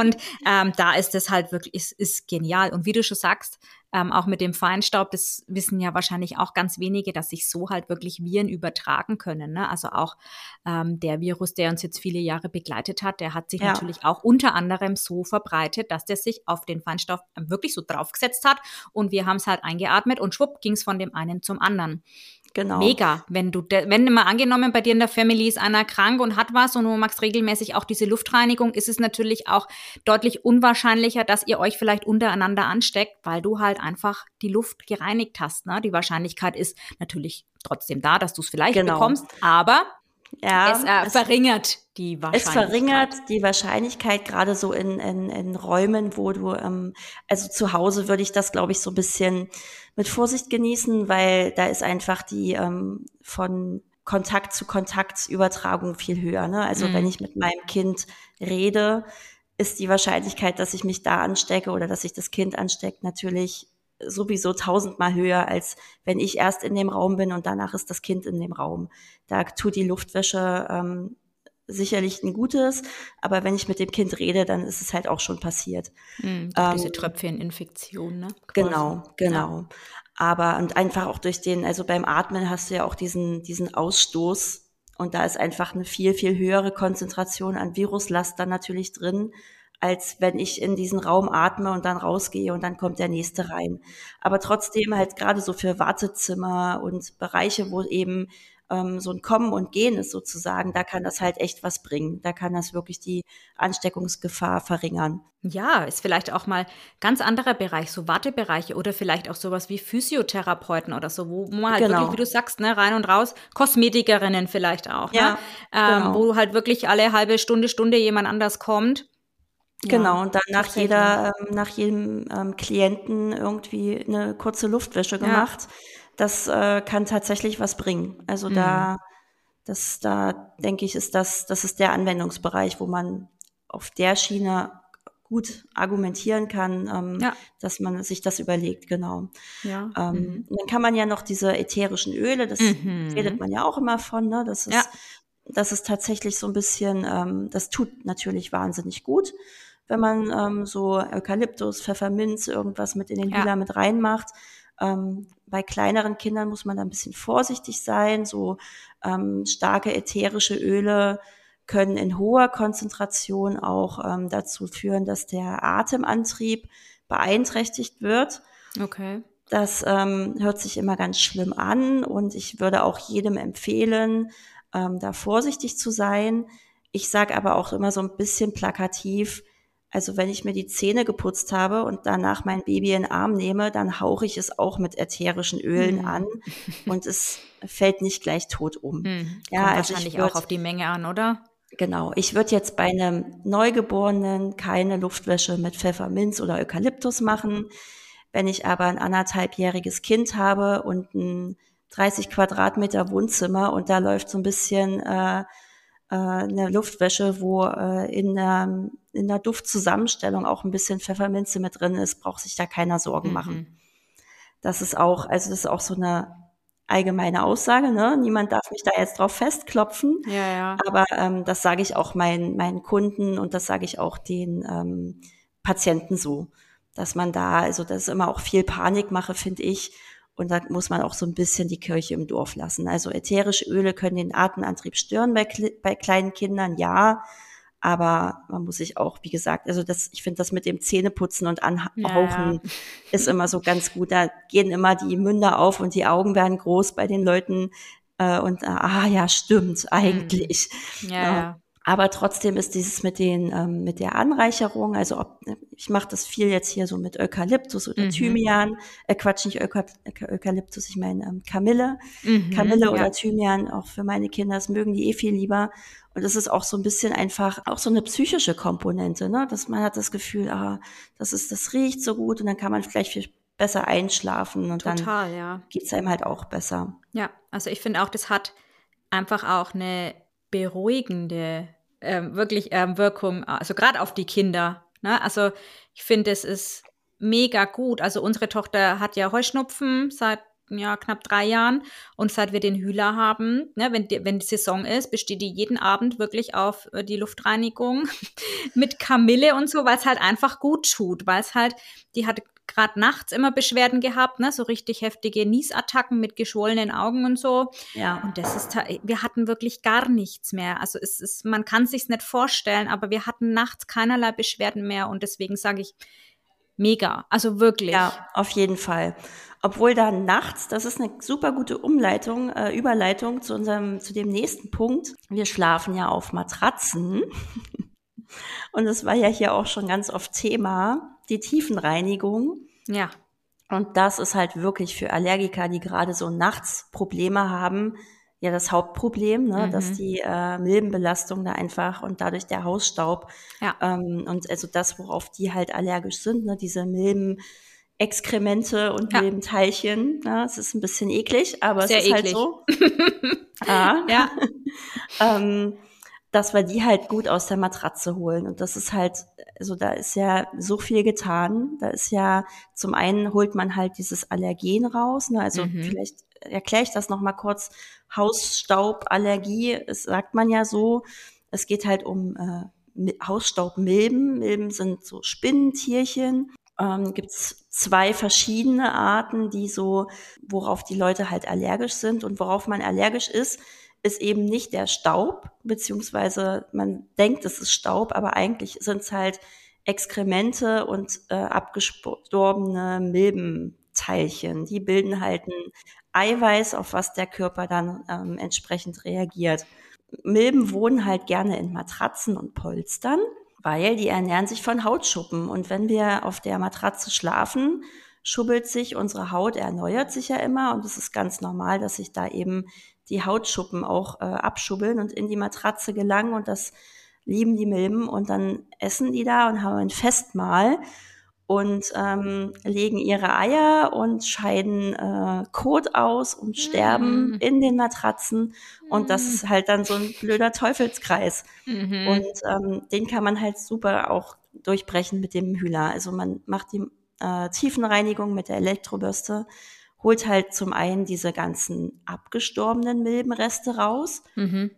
und ähm, da ist es halt wirklich, ist, ist genial. Und wie du schon sagst, ähm, auch mit dem Feinstaub, das wissen ja wahrscheinlich auch ganz wenige, dass sich so halt wirklich Viren übertragen können. Ne? Also auch ähm, der Virus, der uns jetzt viele Jahre begleitet hat, der hat sich ja. natürlich auch unter anderem so verbreitet, dass der sich auf den Feinstaub wirklich so draufgesetzt hat und wir haben es halt eingeatmet und schwupp ging es von dem einen zum anderen. Genau. Mega. Wenn du, wenn mal angenommen, bei dir in der Family ist einer krank und hat was und du magst regelmäßig auch diese Luftreinigung, ist es natürlich auch deutlich unwahrscheinlicher, dass ihr euch vielleicht untereinander ansteckt, weil du halt einfach die Luft gereinigt hast. Ne? Die Wahrscheinlichkeit ist natürlich trotzdem da, dass du es vielleicht genau. bekommst, aber ja, es, äh, es verringert die Wahrscheinlichkeit. Es verringert die Wahrscheinlichkeit, gerade so in, in, in Räumen, wo du, ähm, also zu Hause würde ich das, glaube ich, so ein bisschen mit Vorsicht genießen, weil da ist einfach die ähm, von Kontakt zu Kontaktübertragung viel höher. Ne? Also mhm. wenn ich mit meinem Kind rede, ist die Wahrscheinlichkeit, dass ich mich da anstecke oder dass sich das Kind ansteckt, natürlich sowieso tausendmal höher, als wenn ich erst in dem Raum bin und danach ist das Kind in dem Raum. Da tut die Luftwäsche ähm, sicherlich ein gutes, aber wenn ich mit dem Kind rede, dann ist es halt auch schon passiert. Mhm, ähm, diese Tröpfcheninfektion, ne? Quasi. Genau, genau. Ja. Aber und einfach auch durch den, also beim Atmen hast du ja auch diesen, diesen Ausstoß und da ist einfach eine viel, viel höhere Konzentration an Viruslast dann natürlich drin, als wenn ich in diesen Raum atme und dann rausgehe und dann kommt der nächste rein. Aber trotzdem halt gerade so für Wartezimmer und Bereiche, wo eben ähm, so ein Kommen und Gehen ist sozusagen, da kann das halt echt was bringen. Da kann das wirklich die Ansteckungsgefahr verringern. Ja, ist vielleicht auch mal ganz anderer Bereich, so Wartebereiche oder vielleicht auch sowas wie Physiotherapeuten oder so, wo man halt genau. wirklich, wie du sagst, ne, rein und raus, Kosmetikerinnen vielleicht auch, ne? ja, ne? ähm, genau. wo halt wirklich alle halbe Stunde, Stunde jemand anders kommt. Genau, und dann nach jeder, ähm, nach jedem ähm, Klienten irgendwie eine kurze Luftwäsche gemacht. Ja das äh, kann tatsächlich was bringen. Also mhm. da, das, da denke ich, ist das, das ist der Anwendungsbereich, wo man auf der Schiene gut argumentieren kann, ähm, ja. dass man sich das überlegt, genau. Ja. Ähm, mhm. Dann kann man ja noch diese ätherischen Öle, das mhm. redet man ja auch immer von, ne? Das ist, ja. das ist tatsächlich so ein bisschen, ähm, das tut natürlich wahnsinnig gut, wenn man ähm, so Eukalyptus, Pfefferminz, irgendwas mit in den Hühler ja. mit reinmacht. Ähm, bei kleineren Kindern muss man da ein bisschen vorsichtig sein. So ähm, starke ätherische Öle können in hoher Konzentration auch ähm, dazu führen, dass der Atemantrieb beeinträchtigt wird. Okay. Das ähm, hört sich immer ganz schlimm an und ich würde auch jedem empfehlen, ähm, da vorsichtig zu sein. Ich sage aber auch immer so ein bisschen plakativ, also wenn ich mir die Zähne geputzt habe und danach mein Baby in den Arm nehme, dann hauche ich es auch mit ätherischen Ölen mhm. an und es fällt nicht gleich tot um. Mhm. Ja, Kommt also wahrscheinlich würd, auch auf die Menge an, oder? Genau. Ich würde jetzt bei einem Neugeborenen keine Luftwäsche mit Pfefferminz oder Eukalyptus machen. Wenn ich aber ein anderthalbjähriges Kind habe und ein 30 Quadratmeter Wohnzimmer und da läuft so ein bisschen äh, äh, eine Luftwäsche, wo äh, in, der, in der Duftzusammenstellung auch ein bisschen Pfefferminze mit drin ist, braucht sich da keiner Sorgen mhm. machen. Das ist auch, also das ist auch so eine allgemeine Aussage, ne? Niemand darf mich da jetzt drauf festklopfen. Ja, ja. Aber ähm, das sage ich auch meinen, meinen Kunden und das sage ich auch den ähm, Patienten so, dass man da, also das ist immer auch viel Panikmache, finde ich. Und da muss man auch so ein bisschen die Kirche im Dorf lassen. Also ätherische Öle können den Atemantrieb stören bei, bei kleinen Kindern, ja. Aber man muss sich auch, wie gesagt, also das, ich finde das mit dem Zähneputzen und Anhauchen ja, ist immer so ganz gut. Da gehen immer die Münder auf und die Augen werden groß bei den Leuten. Äh, und ah ja, stimmt, eigentlich. Ja, ja. Aber trotzdem ist dieses mit den ähm, mit der Anreicherung, also ob, ich mache das viel jetzt hier so mit Eukalyptus oder mhm. Thymian, äh, Quatsch nicht Euka, Eukalyptus, ich meine ähm, Kamille, mhm, Kamille ja. oder Thymian, auch für meine Kinder, das mögen die eh viel lieber. Und das ist auch so ein bisschen einfach auch so eine psychische Komponente, ne? dass man hat das Gefühl, ah, das ist, das riecht so gut und dann kann man vielleicht viel besser einschlafen und Total, dann ja. geht's einem halt auch besser. Ja, also ich finde auch, das hat einfach auch eine beruhigende ähm, wirklich ähm, Wirkung, also gerade auf die Kinder. Ne? Also ich finde, es ist mega gut. Also unsere Tochter hat ja Heuschnupfen seit ja, knapp drei Jahren. Und seit wir den Hühler haben, ne, wenn, die, wenn die Saison ist, besteht die jeden Abend wirklich auf äh, die Luftreinigung mit Kamille und so, weil es halt einfach gut tut, weil es halt, die hat gerade nachts immer Beschwerden gehabt, ne, so richtig heftige Niesattacken mit geschwollenen Augen und so. Ja. Und das ist, wir hatten wirklich gar nichts mehr. Also es ist, man kann sich's nicht vorstellen, aber wir hatten nachts keinerlei Beschwerden mehr und deswegen sage ich mega, also wirklich. Ja, auf jeden Fall. Obwohl da nachts, das ist eine super gute Umleitung, äh, Überleitung zu unserem, zu dem nächsten Punkt. Wir schlafen ja auf Matratzen. Und das war ja hier auch schon ganz oft Thema, die Tiefenreinigung. Ja. Und das ist halt wirklich für Allergiker, die gerade so nachts Probleme haben, ja das Hauptproblem, ne, mhm. dass die äh, Milbenbelastung da einfach und dadurch der Hausstaub ja. ähm, und also das, worauf die halt allergisch sind, ne, diese Milben. Exkremente und ja. Milbenteilchen. Ja, es ist ein bisschen eklig, aber Sehr es ist halt eklig. halt so. ah. Ja. ähm, dass wir die halt gut aus der Matratze holen. Und das ist halt, also da ist ja so viel getan. Da ist ja, zum einen holt man halt dieses Allergen raus. Ne? Also mhm. vielleicht erkläre ich das nochmal kurz. Hausstauballergie, es sagt man ja so. Es geht halt um äh, Hausstaubmilben. Milben sind so Spinnentierchen. Ähm, Gibt es zwei verschiedene Arten, die so, worauf die Leute halt allergisch sind und worauf man allergisch ist ist eben nicht der Staub, beziehungsweise man denkt, es ist Staub, aber eigentlich sind es halt Exkremente und äh, abgestorbene Milbenteilchen. Die bilden halt ein Eiweiß, auf was der Körper dann ähm, entsprechend reagiert. Milben wohnen halt gerne in Matratzen und Polstern, weil die ernähren sich von Hautschuppen. Und wenn wir auf der Matratze schlafen, schubbelt sich unsere Haut, erneuert sich ja immer und es ist ganz normal, dass sich da eben die Hautschuppen auch äh, abschubbeln und in die Matratze gelangen und das lieben die Milben und dann essen die da und haben ein Festmahl und ähm, legen ihre Eier und scheiden äh, Kot aus und sterben mm. in den Matratzen. Und das ist halt dann so ein blöder Teufelskreis. Mm Und ähm, den kann man halt super auch durchbrechen mit dem Hühler. Also man macht die äh, Tiefenreinigung mit der Elektrobürste, holt halt zum einen diese ganzen abgestorbenen Milbenreste raus, mhm.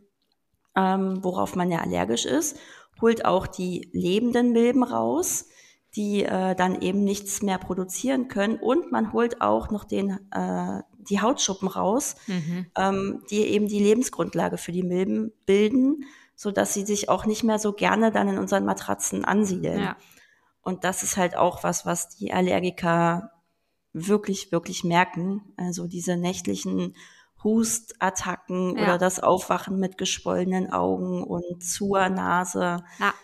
ähm, worauf man ja allergisch ist, holt auch die lebenden Milben raus die äh, dann eben nichts mehr produzieren können. Und man holt auch noch den, äh, die Hautschuppen raus, mhm. ähm, die eben die Lebensgrundlage für die Milben bilden, so dass sie sich auch nicht mehr so gerne dann in unseren Matratzen ansiedeln. Ja. Und das ist halt auch was, was die Allergiker wirklich, wirklich merken. Also diese nächtlichen Hustattacken ja. oder das Aufwachen mit geschwollenen Augen und zur Nase. Ja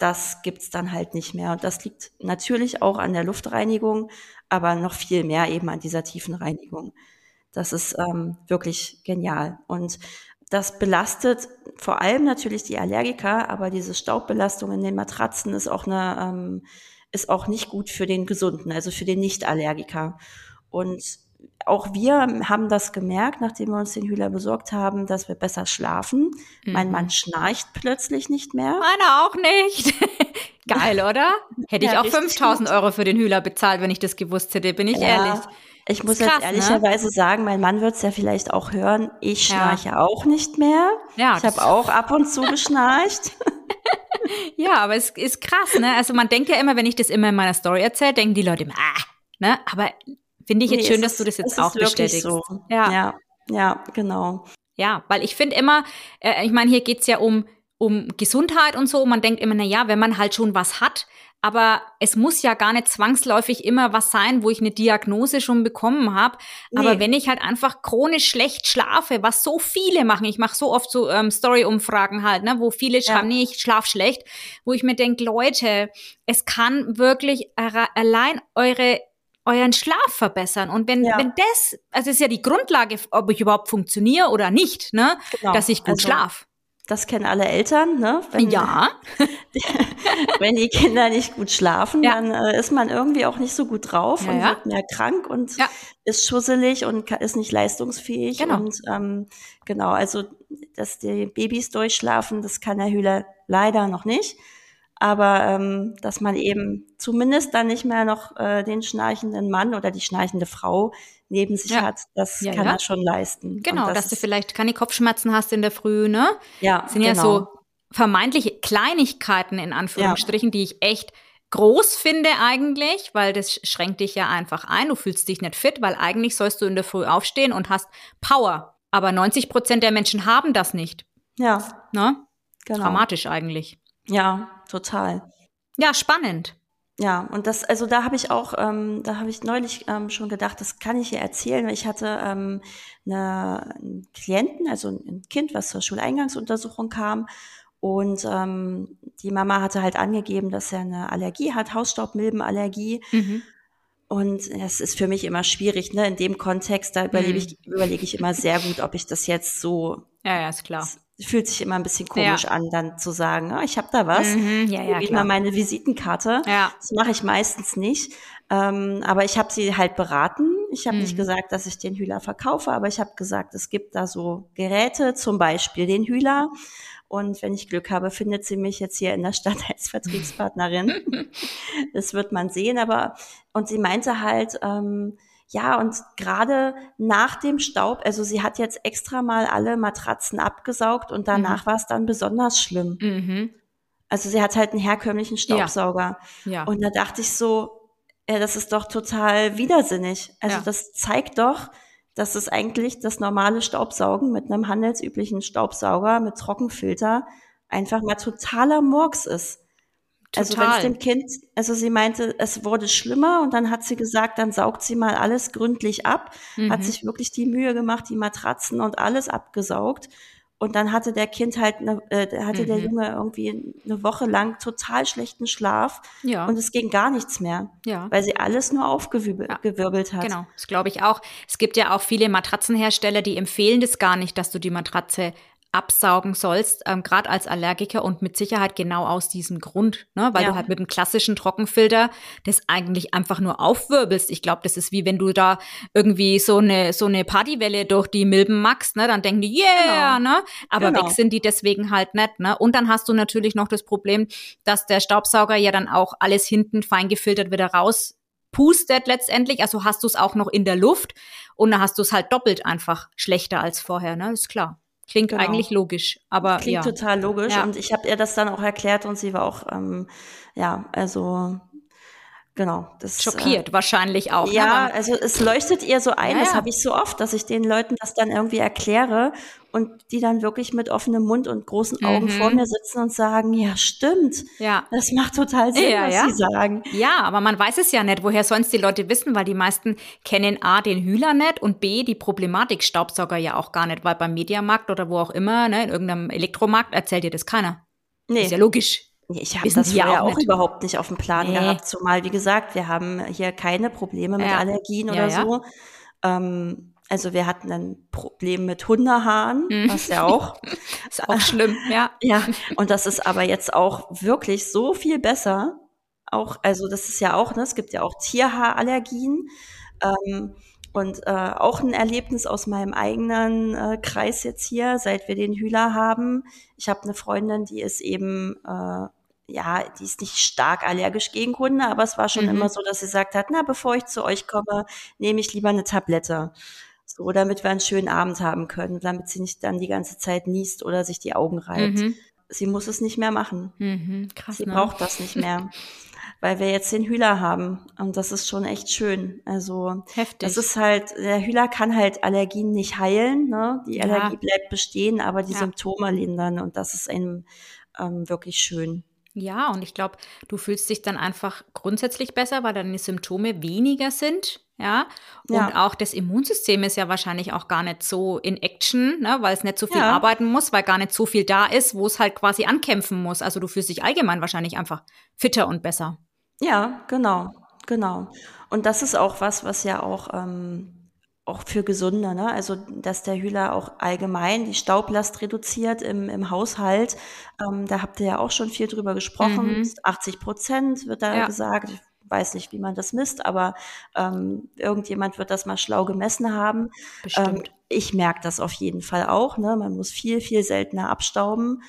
das gibt's dann halt nicht mehr. Und das liegt natürlich auch an der Luftreinigung, aber noch viel mehr eben an dieser tiefen Reinigung. Das ist ähm, wirklich genial. Und das belastet vor allem natürlich die Allergiker, aber diese Staubbelastung in den Matratzen ist auch eine, ähm, ist auch nicht gut für den Gesunden, also für den Nicht-Allergiker. Und auch wir haben das gemerkt, nachdem wir uns den Hühler besorgt haben, dass wir besser schlafen. Mhm. Mein Mann schnarcht plötzlich nicht mehr. Meiner auch nicht. Geil, oder? Hätte ich ja, auch 5000 gut. Euro für den Hühler bezahlt, wenn ich das gewusst hätte, bin ich ja. ehrlich. Ich muss krass, jetzt ne? ehrlicherweise ne? sagen, mein Mann wird es ja vielleicht auch hören, ich schnarche ja. auch nicht mehr. Ja, ich habe auch ab und zu geschnarcht. ja, aber es ist krass, ne? Also man denkt ja immer, wenn ich das immer in meiner Story erzähle, denken die Leute immer, ah, ne? Aber Finde ich jetzt nee, schön, dass du das jetzt auch bestätigst. So. Ja. ja, ja, genau. Ja, weil ich finde immer, äh, ich meine, hier geht's ja um, um Gesundheit und so. Man denkt immer, na ja, wenn man halt schon was hat, aber es muss ja gar nicht zwangsläufig immer was sein, wo ich eine Diagnose schon bekommen habe. Nee. Aber wenn ich halt einfach chronisch schlecht schlafe, was so viele machen, ich mache so oft so ähm, Story-Umfragen halt, ne, wo viele schreiben, ja. nee, ich schlaf schlecht, wo ich mir denke, Leute, es kann wirklich allein eure euren Schlaf verbessern. Und wenn, ja. wenn das, also ist ja die Grundlage, ob ich überhaupt funktioniere oder nicht, ne? Genau. Dass ich gut also, schlaf. Das kennen alle Eltern, ne? Wenn, ja. wenn die Kinder nicht gut schlafen, ja. dann äh, ist man irgendwie auch nicht so gut drauf ja, und wird mehr krank und ist schusselig und ist nicht leistungsfähig. Genau. Und ähm, genau, also dass die Babys durchschlafen, das kann der Hühler leider noch nicht aber ähm, dass man eben zumindest dann nicht mehr noch äh, den schnarchenden Mann oder die schnarchende Frau neben sich ja. hat, das ja, kann ja. er schon leisten. Genau, das dass du vielleicht keine Kopfschmerzen hast in der Früh, ne? Ja, sind genau. ja so vermeintliche Kleinigkeiten in Anführungsstrichen, die ich echt groß finde eigentlich, weil das schränkt dich ja einfach ein. Du fühlst dich nicht fit, weil eigentlich sollst du in der Früh aufstehen und hast Power. Aber 90 Prozent der Menschen haben das nicht. Ja. Ne? Genau. Dramatisch eigentlich. Ja, total. Ja, spannend. Ja, und das, also da habe ich auch, ähm, da habe ich neulich ähm, schon gedacht, das kann ich hier erzählen. Ich hatte ähm, eine, einen Klienten, also ein Kind, was zur Schuleingangsuntersuchung kam. Und ähm, die Mama hatte halt angegeben, dass er eine Allergie hat, Hausstaubmilbenallergie. Mhm. Und es ist für mich immer schwierig, ne? In dem Kontext, da überlege ich, mhm. überlege ich immer sehr gut, ob ich das jetzt so ja, ja, ist klar fühlt sich immer ein bisschen komisch ja. an, dann zu sagen, oh, ich habe da was, mhm, ja, ja, gib mal meine Visitenkarte. Ja. Das mache ich meistens nicht. Ähm, aber ich habe sie halt beraten. Ich habe mhm. nicht gesagt, dass ich den Hühler verkaufe, aber ich habe gesagt, es gibt da so Geräte, zum Beispiel den Hühler. Und wenn ich Glück habe, findet sie mich jetzt hier in der Stadt als Vertriebspartnerin. das wird man sehen. Aber und sie meinte halt, ähm, ja, und gerade nach dem Staub, also sie hat jetzt extra mal alle Matratzen abgesaugt und danach mhm. war es dann besonders schlimm. Mhm. Also sie hat halt einen herkömmlichen Staubsauger. Ja. ja. Und da dachte ich so, ja, das ist doch total widersinnig. Also ja. das zeigt doch, dass es eigentlich das normale Staubsaugen mit einem handelsüblichen Staubsauger mit Trockenfilter einfach mal totaler Murks ist. Also wenn es dem Kind, also sie meinte, es wurde schlimmer und dann hat sie gesagt, dann saugt sie mal alles gründlich ab, mhm. hat sich wirklich die Mühe gemacht, die Matratzen und alles abgesaugt. Und dann hatte der Kind halt, eine, äh, hatte mhm. der Junge irgendwie eine Woche lang total schlechten Schlaf. Ja. Und es ging gar nichts mehr. Ja. Weil sie alles nur aufgewirbelt ja. hat. Genau, das glaube ich auch. Es gibt ja auch viele Matratzenhersteller, die empfehlen das gar nicht, dass du die Matratze absaugen sollst, ähm, gerade als Allergiker und mit Sicherheit genau aus diesem Grund, ne? weil ja. du halt mit einem klassischen Trockenfilter das eigentlich einfach nur aufwirbelst. Ich glaube, das ist wie wenn du da irgendwie so eine so eine Partywelle durch die Milben magst, ne? dann denken die yeah, genau. ne? Aber genau. weg sind die deswegen halt nicht, ne? Und dann hast du natürlich noch das Problem, dass der Staubsauger ja dann auch alles hinten fein gefiltert wieder raus pustet letztendlich, also hast du es auch noch in der Luft und dann hast du es halt doppelt einfach schlechter als vorher, ne? Ist klar. Klingt genau. eigentlich logisch, aber klingt ja. total logisch. Ja. Und ich habe ihr das dann auch erklärt und sie war auch, ähm, ja, also Genau. Das, Schockiert äh, wahrscheinlich auch. Ne? Ja, ne? also es leuchtet ihr so ein, ja, das habe ich so oft, dass ich den Leuten das dann irgendwie erkläre und die dann wirklich mit offenem Mund und großen Augen mhm. vor mir sitzen und sagen, ja, stimmt. Ja. Das macht total Sinn, ja, was ja. sie sagen. Ja, aber man weiß es ja nicht. Woher es die Leute wissen? Weil die meisten kennen A, den Hühler nicht und B, die Problematik Staubsauger ja auch gar nicht, weil beim Mediamarkt oder wo auch immer, ne, in irgendeinem Elektromarkt erzählt dir das keiner. Nee. Ist ja logisch. Ich habe das vorher auch, auch überhaupt nicht auf dem Plan nee. gehabt, zumal, wie gesagt, wir haben hier keine Probleme mit ja. Allergien ja, oder ja. so. Ähm, also wir hatten ein Problem mit Hundehaaren, mhm. was ja auch. ist auch schlimm, ja. Ja, und das ist aber jetzt auch wirklich so viel besser. Auch, also das ist ja auch, ne, es gibt ja auch Tierhaarallergien. Ähm, und äh, auch ein Erlebnis aus meinem eigenen äh, Kreis jetzt hier, seit wir den Hühler haben. Ich habe eine Freundin, die ist eben äh, ja, die ist nicht stark allergisch gegen Hunde, aber es war schon mhm. immer so, dass sie gesagt hat, na, bevor ich zu euch komme, nehme ich lieber eine Tablette. So, damit wir einen schönen Abend haben können, damit sie nicht dann die ganze Zeit niest oder sich die Augen reibt. Mhm. Sie muss es nicht mehr machen. Mhm, krass, sie ne? braucht das nicht mehr. weil wir jetzt den Hühler haben. Und das ist schon echt schön. Also Heftig. das ist halt, der Hühler kann halt Allergien nicht heilen. Ne? Die ja. Allergie bleibt bestehen, aber die ja. Symptome lindern und das ist einem ähm, wirklich schön. Ja, und ich glaube, du fühlst dich dann einfach grundsätzlich besser, weil deine Symptome weniger sind. Ja, und ja. auch das Immunsystem ist ja wahrscheinlich auch gar nicht so in Action, ne, weil es nicht so viel ja. arbeiten muss, weil gar nicht so viel da ist, wo es halt quasi ankämpfen muss. Also du fühlst dich allgemein wahrscheinlich einfach fitter und besser. Ja, genau, genau. Und das ist auch was, was ja auch ähm, auch für Gesunde, ne? Also dass der Hühler auch allgemein die Staublast reduziert im, im Haushalt. Ähm, da habt ihr ja auch schon viel drüber gesprochen. Mhm. 80 Prozent wird da ja. gesagt. Weiß nicht, wie man das misst, aber ähm, irgendjemand wird das mal schlau gemessen haben. Ähm, ich merke das auf jeden Fall auch. Ne? Man muss viel, viel seltener abstauben.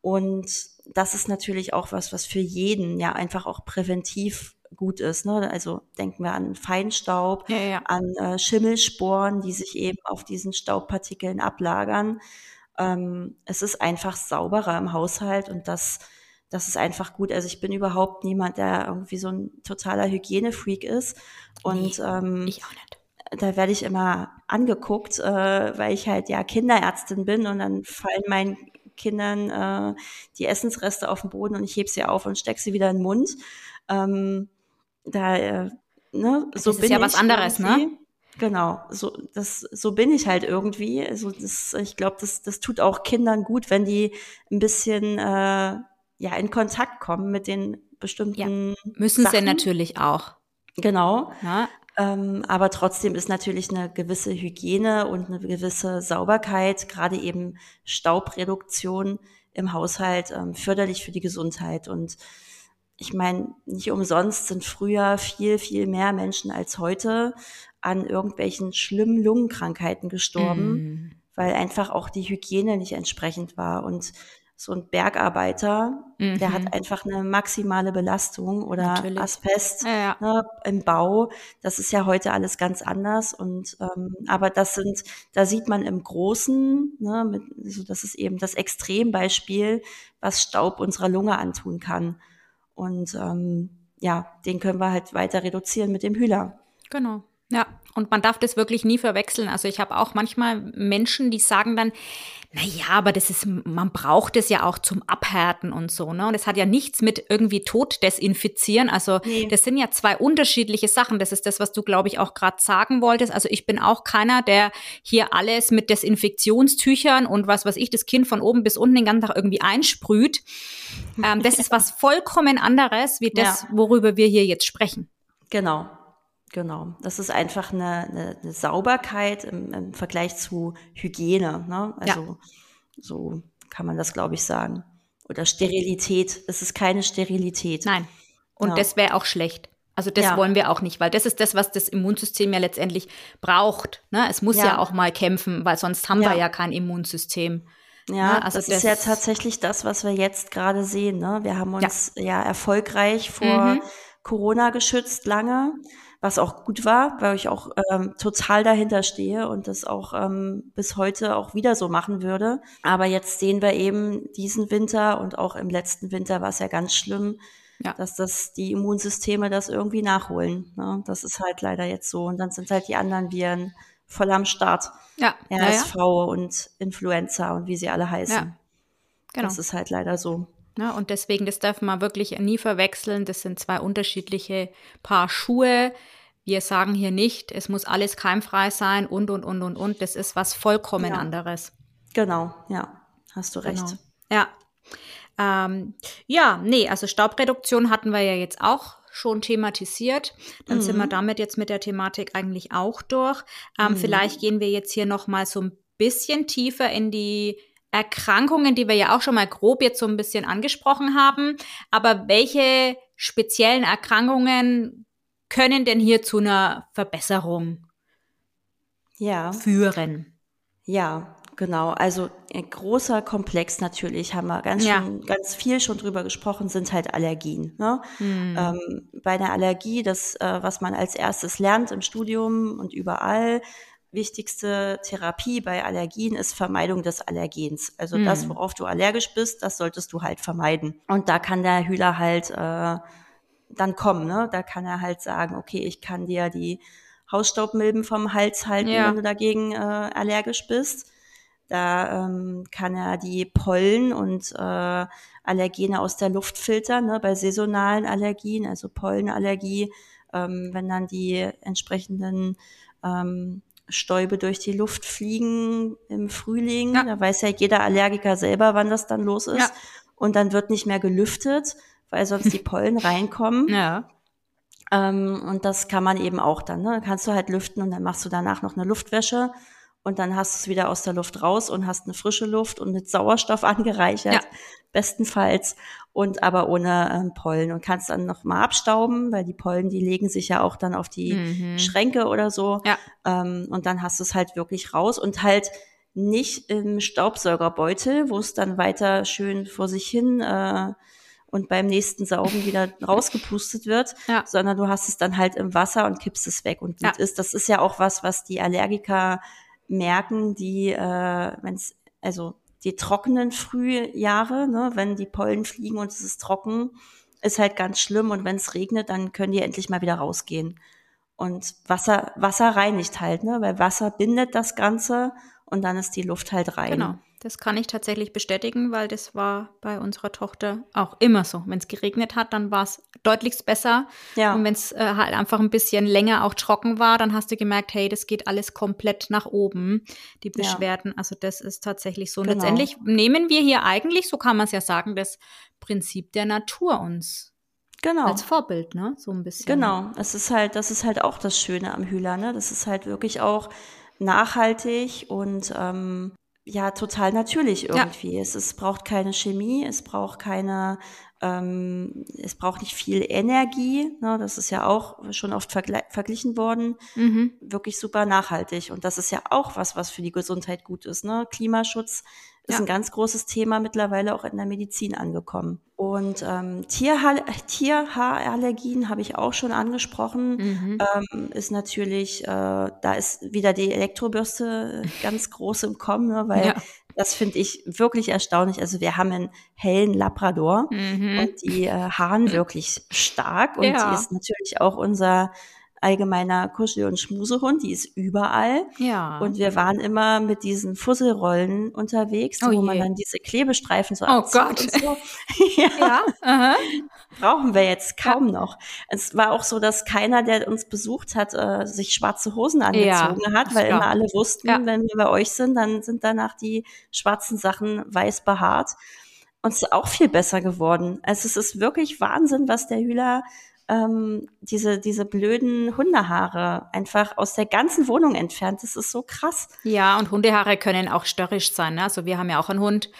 Und das ist natürlich auch was, was für jeden ja einfach auch präventiv gut ist. Ne? Also denken wir an Feinstaub, ja, ja. an äh, Schimmelsporen, die sich eben auf diesen Staubpartikeln ablagern. Ähm, es ist einfach sauberer im Haushalt und das, das ist einfach gut. Also ich bin überhaupt niemand, der irgendwie so ein totaler Hygienefreak ist. Und nee, ähm, ich auch nicht da werde ich immer angeguckt, äh, weil ich halt ja Kinderärztin bin und dann fallen meinen Kindern äh, die Essensreste auf den Boden und ich heb sie auf und steck sie wieder in den Mund. Ähm, da, äh, ne, so das bin ist ja was anderes, ne? Genau, so das so bin ich halt irgendwie. Also das, ich glaube, das das tut auch Kindern gut, wenn die ein bisschen äh, ja in Kontakt kommen mit den bestimmten. Ja, müssen Sachen. sie natürlich auch. Genau. Ja. Ähm, aber trotzdem ist natürlich eine gewisse Hygiene und eine gewisse Sauberkeit, gerade eben Staubreduktion im Haushalt ähm, förderlich für die Gesundheit und ich meine, nicht umsonst sind früher viel, viel mehr Menschen als heute an irgendwelchen schlimmen Lungenkrankheiten gestorben, mm. weil einfach auch die Hygiene nicht entsprechend war. Und so ein Bergarbeiter, mhm. der hat mhm. einfach eine maximale Belastung oder Natürlich. Asbest ja, ja. Ne, im Bau. Das ist ja heute alles ganz anders. Und ähm, aber das sind, da sieht man im Großen, ne, mit, also das ist eben das Extrembeispiel, was Staub unserer Lunge antun kann. Und ähm, ja, den können wir halt weiter reduzieren mit dem Hühler. Genau. Ja, Und man darf das wirklich nie verwechseln. Also ich habe auch manchmal Menschen, die sagen dann, na ja, aber das ist, man braucht es ja auch zum Abhärten und so, ne? Und es hat ja nichts mit irgendwie Tod desinfizieren. Also nee. das sind ja zwei unterschiedliche Sachen. Das ist das, was du, glaube ich, auch gerade sagen wolltest. Also ich bin auch keiner, der hier alles mit Desinfektionstüchern und was weiß ich, das Kind von oben bis unten den ganzen Tag irgendwie einsprüht. Ähm, das ist was vollkommen anderes, wie das, ja. worüber wir hier jetzt sprechen. Genau, Genau, das ist einfach eine, eine, eine Sauberkeit im, im, Vergleich zu Hygiene. Ne? Also ja. so kann man das, glaube ich, sagen. Oder Sterilität. Es ist keine Sterilität. Nein. Und ja. das wäre auch schlecht. Also das ja. wollen wir auch nicht, weil das ist das, was das Immunsystem ja letztendlich braucht. Ne? Es muss ja. ja auch mal kämpfen, weil sonst haben wir ja kein Immunsystem. Ja, ne? also das, das, ist ja tatsächlich das, was wir jetzt gerade sehen. Ne? Wir haben uns ja, erfolgreich vor mhm. Corona geschützt lange was auch gut war, weil ich auch ähm, total dahinter stehe und das auch ähm, bis heute auch wieder so machen würde. Aber jetzt sehen wir eben diesen Winter und auch im letzten Winter war es ja ganz schlimm, ja. dass das die Immunsysteme das irgendwie nachholen. Ne? Das ist halt leider jetzt so. Und dann sind halt die anderen Viren voll am Start. Ja. RSV ja, ja. und Influenza und wie sie alle heißen. Ja. Genau. Das ist halt leider so. Ja, und deswegen, das darf man wirklich nie verwechseln. Das sind zwei unterschiedliche Paar Schuhe. Wir sagen hier nicht, es muss alles keimfrei sein und, und, und, und, und. Das ist was vollkommen ja. anderes. Genau, ja, hast du recht. Genau. Ja. Ähm, ja, nee, also Staubreduktion hatten wir ja jetzt auch schon thematisiert. Dann mhm. sind wir mhm. damit jetzt mit der Thematik eigentlich auch durch. Ähm, mhm. Vielleicht gehen wir jetzt hier noch mal so ein bisschen tiefer in die Erkrankungen, die wir ja auch schon mal grob jetzt so ein bisschen angesprochen haben. Aber welche speziellen Erkrankungen können denn hier zu einer Verbesserung ja. führen? Ja, genau. Also ein großer Komplex natürlich, haben wir ganz, ja. schon, ganz viel schon drüber gesprochen, sind halt Allergien. Ne? Hm. Ähm, bei einer Allergie, das, äh, was man als erstes lernt im Studium und überall, wichtigste Therapie bei Allergien ist Vermeidung des Allergens. Also hm. das, worauf du allergisch bist, das solltest du halt vermeiden. Und da kann der Hühler halt äh, dann kommen. Ne? Da kann er halt sagen, okay, ich kann dir die Hausstaubmilben vom Hals halten, ja. wenn du dagegen äh, allergisch bist. Da ähm, kann er die Pollen und äh, Allergene aus der Luft filtern, ne, bei saisonalen Allergien, also Pollenallergie, ähm, wenn dann die entsprechenden ähm, Stäube durch die Luft fliegen im Frühling. Ja. Da weiß ja jeder Allergiker selber, wann das dann los ist. Ja. Und dann wird nicht mehr gelüftet, weil sonst die Pollen reinkommen. Ja. Ähm, und das kann man eben auch dann. Ne? Dann kannst du halt lüften und dann machst du danach noch eine Luftwäsche und dann hast du es wieder aus der Luft raus und hast eine frische Luft und mit Sauerstoff angereichert, ja. bestenfalls und aber ohne ähm, Pollen und kannst dann noch mal abstauben, weil die Pollen, die legen sich ja auch dann auf die mhm. Schränke oder so ja. ähm, und dann hast du es halt wirklich raus und halt nicht im Staubsaugerbeutel, wo es dann weiter schön vor sich hin äh, und beim nächsten Saugen wieder rausgepustet wird, ja. sondern du hast es dann halt im Wasser und kippst es weg und gut ja. ist. Das ist ja auch was, was die Allergiker merken, die, äh, wenn es, also die trockenen Frühjahre, ne, wenn die Pollen fliegen und es ist trocken, ist halt ganz schlimm und wenn es regnet, dann können die endlich mal wieder rausgehen. Und Wasser, Wasser reinigt halt, ne, weil Wasser bindet das Ganze und dann ist die Luft halt rein. Genau. Das kann ich tatsächlich bestätigen, weil das war bei unserer Tochter auch immer so. Wenn es geregnet hat, dann war es deutlichst besser. Ja. Und wenn es äh, halt einfach ein bisschen länger auch trocken war, dann hast du gemerkt, hey, das geht alles komplett nach oben, die Beschwerden. Ja. Also das ist tatsächlich so. Und genau. letztendlich nehmen wir hier eigentlich, so kann man es ja sagen, das Prinzip der Natur uns Genau. Als Vorbild, ne? So ein bisschen. Genau. Es ist halt, das ist halt auch das Schöne am Hühler, ne? Das ist halt wirklich auch nachhaltig und ähm, ja total natürlich irgendwie. Ja. Es, es braucht keine Chemie, es braucht keine, ähm, es braucht nicht viel Energie. Ne? Das ist ja auch schon oft verglichen worden. Mhm. Wirklich super nachhaltig. Und das ist ja auch was, was für die Gesundheit gut ist. Ne? Klimaschutz ist ja. ein ganz großes Thema mittlerweile auch in der Medizin angekommen. Und ähm, Tierha Tierhaarallergien habe ich auch schon angesprochen. Mhm. Ähm, ist natürlich, äh, da ist wieder die Elektrobürste ganz groß im Kommen, ne, weil ja. das finde ich wirklich erstaunlich. Also wir haben einen hellen Labrador mhm. und die äh, haaren wirklich stark und ja. die ist natürlich auch unser allgemeiner Kuschel- und Schmusehund, die ist überall. Ja. Und wir waren immer mit diesen Fusselrollen unterwegs, Oh wo je. man dann diese Klebestreifen so Oh Gott. Und so. ja, ja. aha. brauchen wir jetzt kaum noch. Es war auch so, dass keiner, der uns besucht hat, äh, sich schwarze Hosen angezogen hat, das weil immer alle wussten, Ja. wenn wir bei euch sind, dann sind danach die schwarzen Sachen weiß behaart. Und es ist auch viel besser geworden. Also es ist wirklich Wahnsinn, was der Hühler ähm, diese, diese blöden Hundehaare einfach aus der ganzen Wohnung entfernt. Das ist so krass. Ja, und Hundehaare können auch störrisch sein. Ne? Also wir haben ja auch einen Hund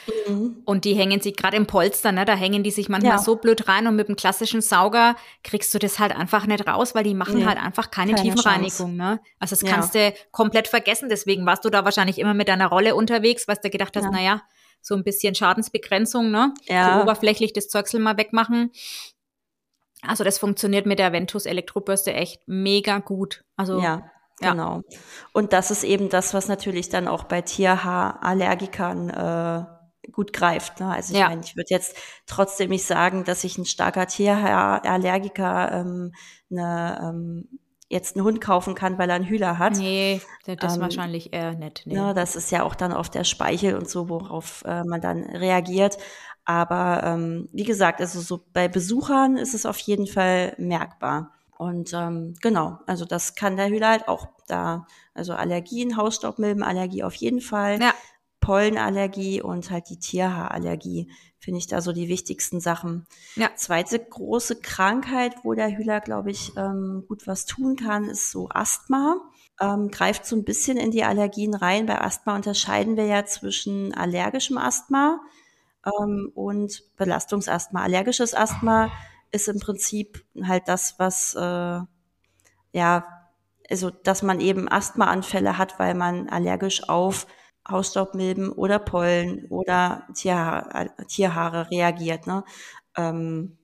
und die hängen sich gerade im Polster, ne? da hängen die sich manchmal Ja. so blöd rein und mit dem klassischen Sauger kriegst du das halt einfach nicht raus, weil die machen Nee, halt einfach keine, keine Tiefenreinigung. Ne? Also das Ja. kannst du komplett vergessen. Deswegen warst du da wahrscheinlich immer mit deiner Rolle unterwegs, weil du gedacht hast, Ja. naja, so ein bisschen Schadensbegrenzung, ne? Ja. So oberflächlich das Zeugsel mal wegmachen. Also das funktioniert mit der Ventus Elektrobürste echt mega gut. Also Ja, Ja. genau. Und das ist eben das, was natürlich dann auch bei Tierhaarallergikern äh, gut greift. Ne? Also ich Ja. meine, ich würde jetzt trotzdem nicht sagen, dass sich ein starker Tierhaarallergiker ähm, eine, ähm, jetzt einen Hund kaufen kann, weil er einen Hühler hat. nee, das, Ähm, wahrscheinlich eher nicht. Nee. Ne, das ist ja auch dann oft der Speichel und so, worauf äh, man dann reagiert. Aber ähm, wie gesagt, also so bei Besuchern ist es auf jeden Fall merkbar. Und ähm, genau, also das kann der Hühler halt auch da. Also Allergien, Hausstaubmilbenallergie auf jeden Fall, Ja. Pollenallergie und halt die Tierhaarallergie finde ich da so die wichtigsten Sachen. Ja. Zweite große Krankheit, wo der Hühler, glaube ich, ähm, gut was tun kann, ist so Asthma ähm, greift so ein bisschen in die Allergien rein. Bei Asthma unterscheiden wir ja zwischen allergischem Asthma ähm, und Belastungsasthma. Allergisches Asthma ist im Prinzip halt das, was äh, ja, also dass man eben Asthmaanfälle hat, weil man allergisch auf Hausstaubmilben oder Pollen oder Tierhaare, Tierhaare reagiert. Ne? Ähm,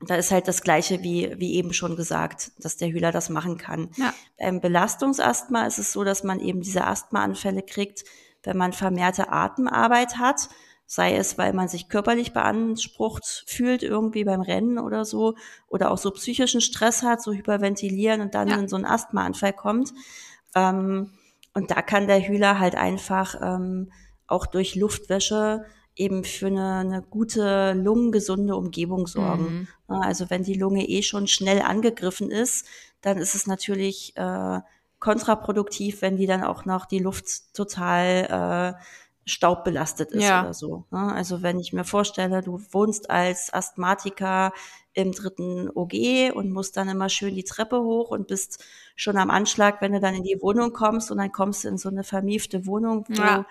da ist halt das Gleiche wie, wie eben schon gesagt, dass der Hühler das machen kann. Ja. Beim Belastungsasthma ist es so, dass man eben diese Asthmaanfälle kriegt, wenn man vermehrte Atemarbeit hat, sei es, weil man sich körperlich beansprucht fühlt, irgendwie beim Rennen oder so, oder auch so psychischen Stress hat, so hyperventilieren und dann Ja. in so einen Asthmaanfall kommt. Ähm, und da kann der Hühler halt einfach ähm, auch durch Luftwäsche eben für eine, eine gute, lungengesunde Umgebung sorgen. Mhm. Also wenn die Lunge eh schon schnell angegriffen ist, dann ist es natürlich äh, kontraproduktiv, wenn die dann auch noch die Luft total äh, staubbelastet ist Ja. oder so. ne? Also wenn ich mir vorstelle, du wohnst als Asthmatiker im dritten OG und musst dann immer schön die Treppe hoch und bist schon am Anschlag, wenn du dann in die Wohnung kommst und dann kommst du in so eine vermiefte Wohnung, wo Ja.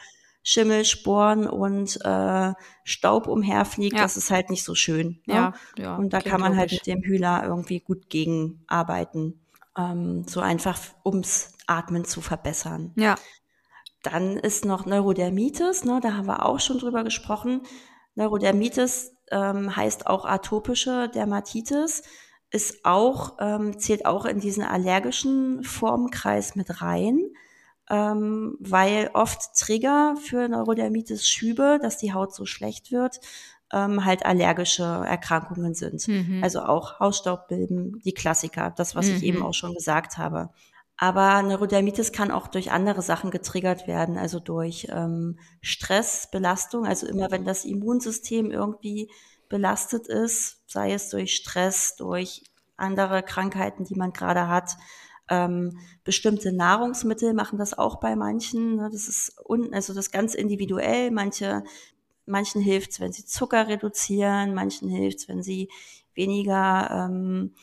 Schimmel, Sporen und äh, Staub umherfliegt. Ja. Das ist halt nicht so schön. Ne? Ja. Und da kann man halt mit dem Hühler irgendwie gut gegen arbeiten. Ähm, so einfach, ums Atmen zu verbessern. Ja, Dann ist noch Neurodermitis, ne, da haben wir auch schon drüber gesprochen. Neurodermitis ähm, heißt auch atopische Dermatitis, ist auch, ähm, zählt auch in diesen allergischen Formenkreis mit rein, ähm, weil oft Trigger für Neurodermitis Schübe, dass die Haut so schlecht wird, ähm, halt allergische Erkrankungen sind. Mhm. Also auch Hausstaubmilben, die Klassiker, das, was ich Mhm. eben auch schon gesagt habe. Aber Neurodermitis kann auch durch andere Sachen getriggert werden, also durch ähm, Stress, Belastung. Also immer wenn das Immunsystem irgendwie belastet ist, sei es durch Stress, durch andere Krankheiten, die man gerade hat. Ähm, bestimmte Nahrungsmittel machen das auch bei manchen. Ne? Das ist un also das ganz individuell. Manche, manchen hilft's, wenn sie Zucker reduzieren, manchen hilft's, wenn sie weniger ähm,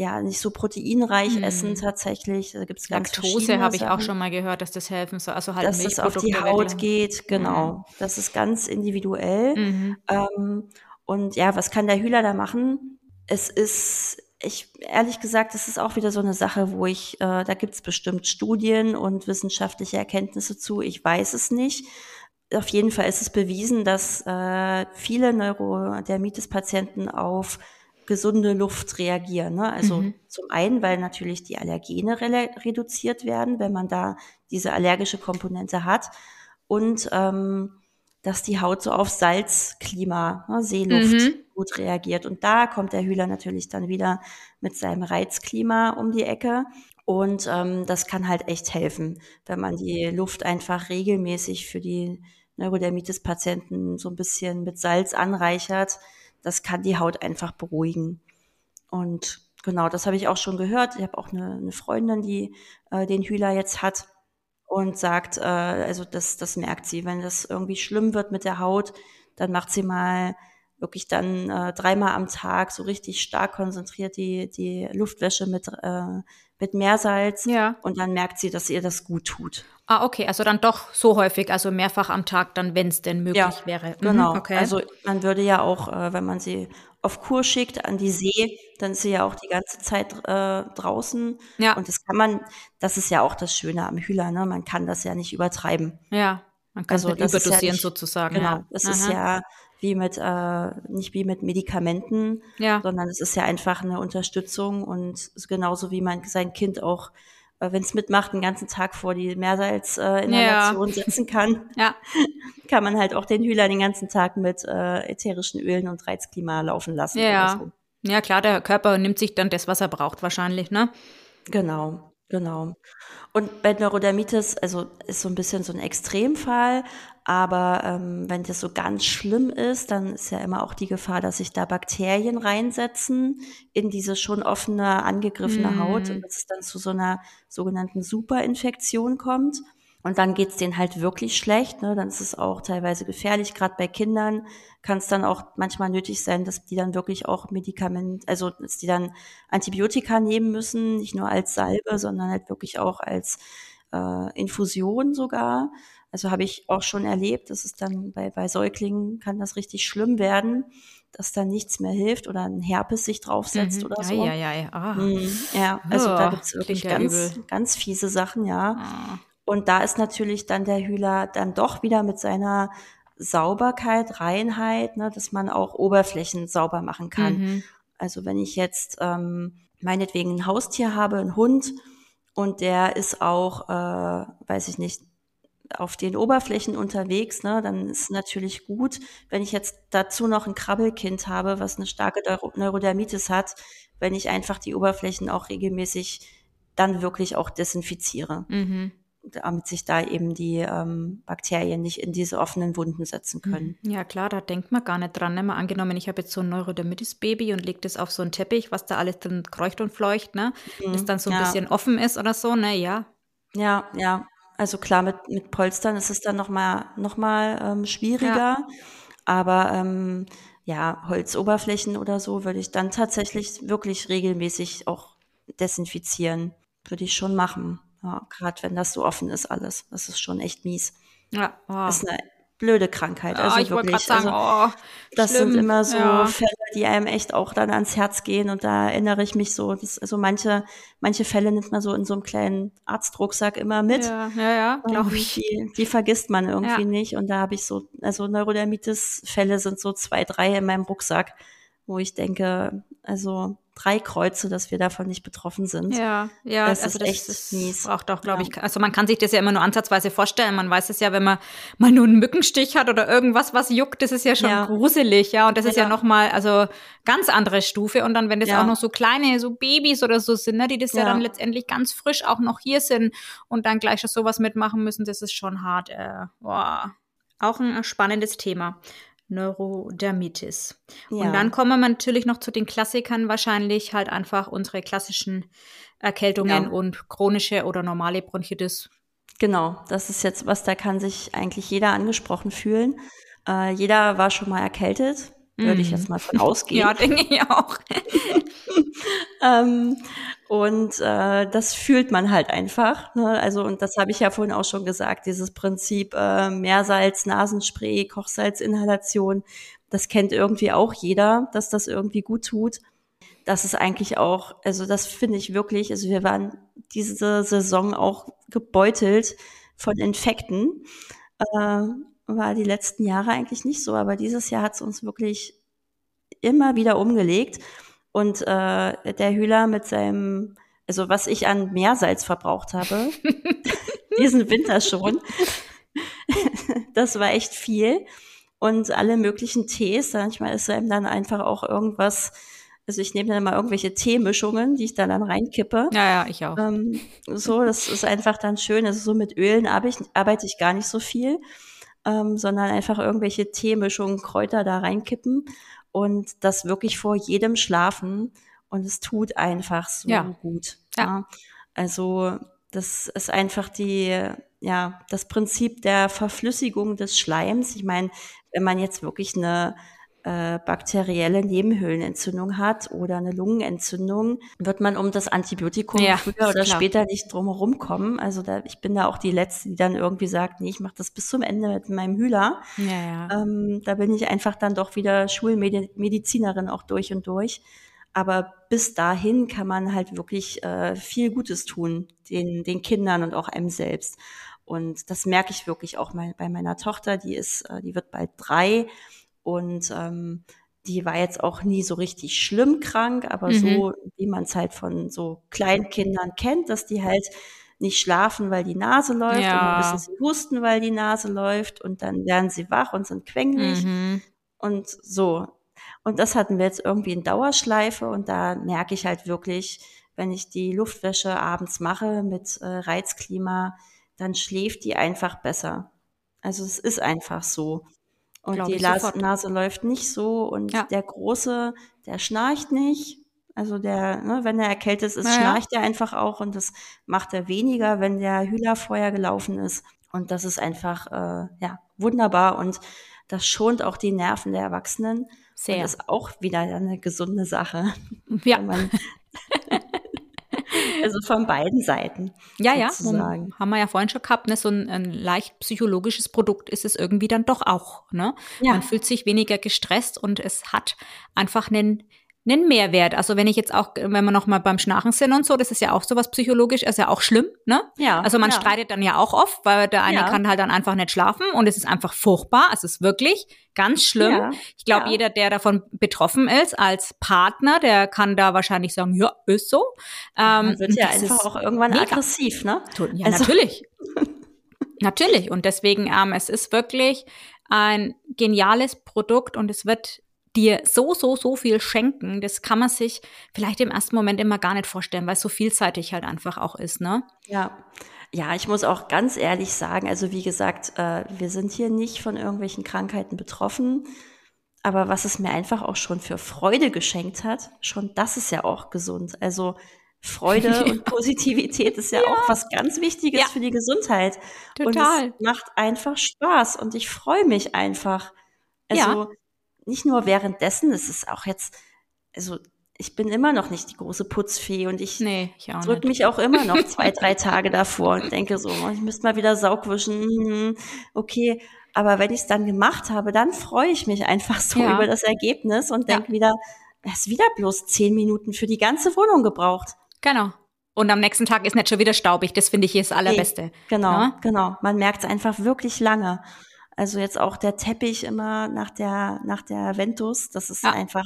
ja, nicht so proteinreich Hm. essen tatsächlich. Da gibt's ganz Laktose habe ich auch schon mal gehört, dass das helfen soll. Also halt dass es auf die Haut geht, genau. Das ist ganz individuell. Mhm. Ähm, und ja, was kann der Hühler da machen? Es ist, ich ehrlich gesagt, das ist auch wieder so eine Sache, wo ich, äh, da gibt's bestimmt Studien und wissenschaftliche Erkenntnisse zu. Ich weiß es nicht. Auf jeden Fall ist es bewiesen, dass äh, viele Neurodermitis-Patienten auf gesunde Luft reagieren. Ne? Also Mhm. zum einen, weil natürlich die Allergene rele- reduziert werden, wenn man da diese allergische Komponente hat. Und ähm, dass die Haut so auf Salzklima, ne, Seeluft Mhm. gut reagiert. Und da kommt der Hühler natürlich dann wieder mit seinem Reizklima um die Ecke. Und ähm, das kann halt echt helfen, wenn man die Luft einfach regelmäßig für die Neurodermitis-Patienten so ein bisschen mit Salz anreichert. Das kann die Haut einfach beruhigen. Und genau, das habe ich auch schon gehört. Ich habe auch eine, eine Freundin, die äh, den Hühler jetzt hat und sagt, äh, also das, das merkt sie, wenn das irgendwie schlimm wird mit der Haut, dann macht sie mal wirklich dann äh, dreimal am Tag so richtig stark konzentriert die, die Luftwäsche mit, äh, mit Meersalz. Ja. Und dann merkt sie, dass ihr das gut tut. Ah, okay, also dann doch so häufig, also mehrfach am Tag, dann, wenn es denn möglich ja, wäre. Mhm, genau. Okay. Also man würde ja auch, äh, wenn man sie auf Kur schickt an die See, dann ist sie ja auch die ganze Zeit äh, draußen. Ja. Und das kann man, das ist ja auch das Schöne am Hühler, ne? Man kann das ja nicht übertreiben. Ja, man kann also, es überdosieren ja nicht, sozusagen. Genau, ja. das Aha. ist ja wie mit, äh, nicht wie mit Medikamenten, ja. sondern es ist ja einfach eine Unterstützung und genauso wie man sein Kind auch, äh, wenn es mitmacht, den ganzen Tag vor die Meersalzinhalation äh, ja. setzen kann, ja. kann man halt auch den Hühler den ganzen Tag mit äh, ätherischen Ölen und Reizklima laufen lassen. Ja. So. ja, klar, der Körper nimmt sich dann das, was er braucht, wahrscheinlich, ne? Genau, genau. Und bei Neurodermitis, also ist so ein bisschen so ein Extremfall, aber ähm, wenn das so ganz schlimm ist, dann ist ja immer auch die Gefahr, dass sich da Bakterien reinsetzen in diese schon offene, angegriffene mm. Haut und dass es dann zu so einer sogenannten Superinfektion kommt. Und dann geht's denen halt wirklich schlecht. Ne? Dann ist es auch teilweise gefährlich. Gerade bei Kindern kann es dann auch manchmal nötig sein, dass die dann wirklich auch Medikament, also dass die dann Antibiotika nehmen müssen, nicht nur als Salbe, sondern halt wirklich auch als äh, Infusion sogar. Also habe ich auch schon erlebt, dass es dann bei, bei Säuglingen kann das richtig schlimm werden, dass da nichts mehr hilft oder ein Herpes sich draufsetzt mhm. oder so. Ja, ja, ja. Ah. Mhm. ja also oh, da gibt's wirklich ganz, ganz fiese Sachen, ja. Ah. Und da ist natürlich dann der Hühler dann doch wieder mit seiner Sauberkeit, Reinheit, ne, dass man auch Oberflächen sauber machen kann. Mhm. Also wenn ich jetzt ähm, meinetwegen ein Haustier habe, einen Hund, und der ist auch, äh, weiß ich nicht, auf den Oberflächen unterwegs, ne, dann ist natürlich gut, wenn ich jetzt dazu noch ein Krabbelkind habe, was eine starke Neurodermitis hat, wenn ich einfach die Oberflächen auch regelmäßig dann wirklich auch desinfiziere. Mhm. Damit sich da eben die ähm, Bakterien nicht in diese offenen Wunden setzen können. Mhm. Ja, klar, da denkt man gar nicht dran. Ne? Mal angenommen, ich habe jetzt so ein Neurodermitis-Baby und lege das auf so einen Teppich, was da alles drin kreucht und fleucht, ne? Mhm. Das dann so ein ja. bisschen offen ist oder so, ne? Ja. Ja, ja. Also klar, mit, mit Polstern ist es dann nochmal noch mal, ähm, schwieriger. Ja. Aber ähm, ja, Holzoberflächen oder so würde ich dann tatsächlich wirklich regelmäßig auch desinfizieren. Würde ich schon machen. Ja, Gerade wenn das so offen ist alles. Das ist schon echt mies. Ja, wow. Das ist eine blöde Krankheit. Also ich wirklich. Sagen, also, oh, das schlimm. sind immer so ja. Fälle, die einem echt auch dann ans Herz gehen. Und da erinnere ich mich so, dass, also manche, manche Fälle nimmt man so in so einem kleinen Arztrucksack immer mit. Ja, ja, ja glaube ich. Die, die vergisst man irgendwie ja. nicht. Und da habe ich so, also Neurodermitis-Fälle sind so zwei, drei in meinem Rucksack, wo ich denke, also drei Kreuze, dass wir davon nicht betroffen sind. Ja, ja, das also ist das, echt das mies. braucht auch, glaube ja. ich, also man kann sich das ja immer nur ansatzweise vorstellen. Man weiß es ja, wenn man mal nur einen Mückenstich hat oder irgendwas, was juckt, das ist ja schon ja. gruselig, ja. Und das ist ja, ja nochmal, also ganz andere Stufe. Und dann, wenn das auch noch so kleine, so Babys oder so sind, ne, die das ja. dann letztendlich ganz frisch auch noch hier sind und dann gleich schon sowas mitmachen müssen, das ist schon hart. Äh, boah. Auch ein spannendes Thema. Neurodermitis. Ja. Und dann kommen wir natürlich noch zu den Klassikern wahrscheinlich halt einfach unsere klassischen Erkältungen ja. und chronische oder normale Bronchitis. Genau, das ist jetzt was, da kann sich eigentlich jeder angesprochen fühlen. Äh, jeder war schon mal erkältet, würde ich mhm. jetzt mal von ausgehen. ja, denke ich auch. ähm, und äh, das fühlt man halt einfach. Ne? Also, und das habe ich ja vorhin auch schon gesagt, dieses Prinzip äh, Meersalz, Nasenspray, Kochsalzinhalation, das kennt irgendwie auch jeder, dass das irgendwie gut tut. Das ist eigentlich auch, also das finde ich wirklich, also wir waren diese Saison auch gebeutelt von Infekten. Äh, war die letzten Jahre eigentlich nicht so, aber dieses Jahr hat es uns wirklich immer wieder umgelegt. Und äh, der Hühler mit seinem, also was ich an Meersalz verbraucht habe, diesen Winter schon, das war echt viel. Und alle möglichen Tees, manchmal ist einem dann einfach auch irgendwas Also ich nehme dann immer irgendwelche Teemischungen, die ich dann, dann reinkippe. Ja, ja, ich auch. Ähm, so, das ist einfach dann schön. Also so mit Ölen arbeite ich, arbeite ich gar nicht so viel, ähm, sondern einfach irgendwelche Teemischungen, Kräuter da reinkippen und das wirklich vor jedem Schlafen. Und es tut einfach so Ja. gut. Ja. Also das ist einfach die, ja, das Prinzip der Verflüssigung des Schleims. Ich meine, wenn man jetzt wirklich eine äh, bakterielle Nebenhöhlenentzündung hat oder eine Lungenentzündung, wird man um das Antibiotikum Ja, früher oder klar. später nicht drum herum kommen. Also da, ich bin da auch die Letzte, die dann irgendwie sagt, nee, ich mache das bis zum Ende mit meinem Hühler. Ja, ja. Ähm, da bin ich einfach dann doch wieder Schulmedizinerin auch durch und durch. Aber bis dahin kann man halt wirklich äh, viel Gutes tun, den, den Kindern und auch einem selbst. Und das merke ich wirklich auch mal bei meiner Tochter, die ist, äh, die wird bald drei und ähm, die war jetzt auch nie so richtig schlimm krank, aber Mhm. so, wie man es halt von so Kleinkindern kennt, dass die halt nicht schlafen, weil die Nase läuft Ja. und dann müssen sie husten, weil die Nase läuft und dann werden sie wach und sind quengelig Mhm. und so. Und das hatten wir jetzt irgendwie in Dauerschleife und da merke ich halt wirklich, wenn ich die Luftwäsche abends mache mit äh, Reizklima, dann schläft die einfach besser. Also es ist einfach so. Und die sofort. Nase läuft nicht so und Ja. der Große, der schnarcht nicht. Also der, ne, wenn er erkältet ist, Ja, ja. schnarcht er einfach auch und das macht er weniger, wenn der Hühler vorher gelaufen ist. Und das ist einfach äh, ja wunderbar und das schont auch die Nerven der Erwachsenen. Sehr. Und ist auch wieder eine gesunde Sache. Ja. Wenn man also von beiden Seiten. Ja, ja, sozusagen. haben wir ja vorhin schon gehabt, ne? so ein, ein leicht psychologisches Produkt ist es irgendwie dann doch auch. Ne? Ja. Man fühlt sich weniger gestresst und es hat einfach einen, einen Mehrwert. Also wenn ich jetzt auch, wenn wir noch mal beim Schnarchen sind und so, das ist ja auch sowas psychologisch, ist ja auch schlimm, ne? Ja, Also man ja. streitet dann ja auch oft, weil der eine Ja. kann halt dann einfach nicht schlafen und es ist einfach furchtbar. Es ist wirklich ganz schlimm. Ja, Ich glaube, jeder, der davon betroffen ist, als Partner, der kann da wahrscheinlich sagen, ja, ist so. Ähm, Man wird ja einfach auch irgendwann mega. aggressiv, ne? Ja, Also- natürlich. natürlich. Und deswegen, ähm, es ist wirklich ein geniales Produkt und es wird dir so, so, so viel schenken. Das kann man sich vielleicht im ersten Moment immer gar nicht vorstellen, weil es so vielseitig halt einfach auch ist, ne? Ja. Ja, ich muss auch ganz ehrlich sagen, also wie gesagt, äh, wir sind hier nicht von irgendwelchen Krankheiten betroffen. Aber was es mir einfach auch schon für Freude geschenkt hat, schon das ist ja auch gesund. Also Freude und Positivität ist ja, auch was ganz Wichtiges Ja. für die Gesundheit. Total. Und es macht einfach Spaß und ich freue mich einfach. Also Ja. Nicht nur währenddessen, es ist auch jetzt, also ich bin immer noch nicht die große Putzfee und ich Nee, ich drücke mich auch immer noch zwei, drei Tage davor und denke so, oh, ich müsste mal wieder Saug wischen. hm, Okay, aber wenn ich es dann gemacht habe, dann freue ich mich einfach so Ja. über das Ergebnis und Ja. denke wieder, es ist wieder bloß zehn Minuten für die ganze Wohnung gebraucht. Genau. Und am nächsten Tag ist nicht schon wieder staubig. Das finde ich hier das Allerbeste. Genau, Ja? genau. Man merkt es einfach wirklich lange. Also jetzt auch der Teppich immer nach der, nach der Ventus, das ist Ja. einfach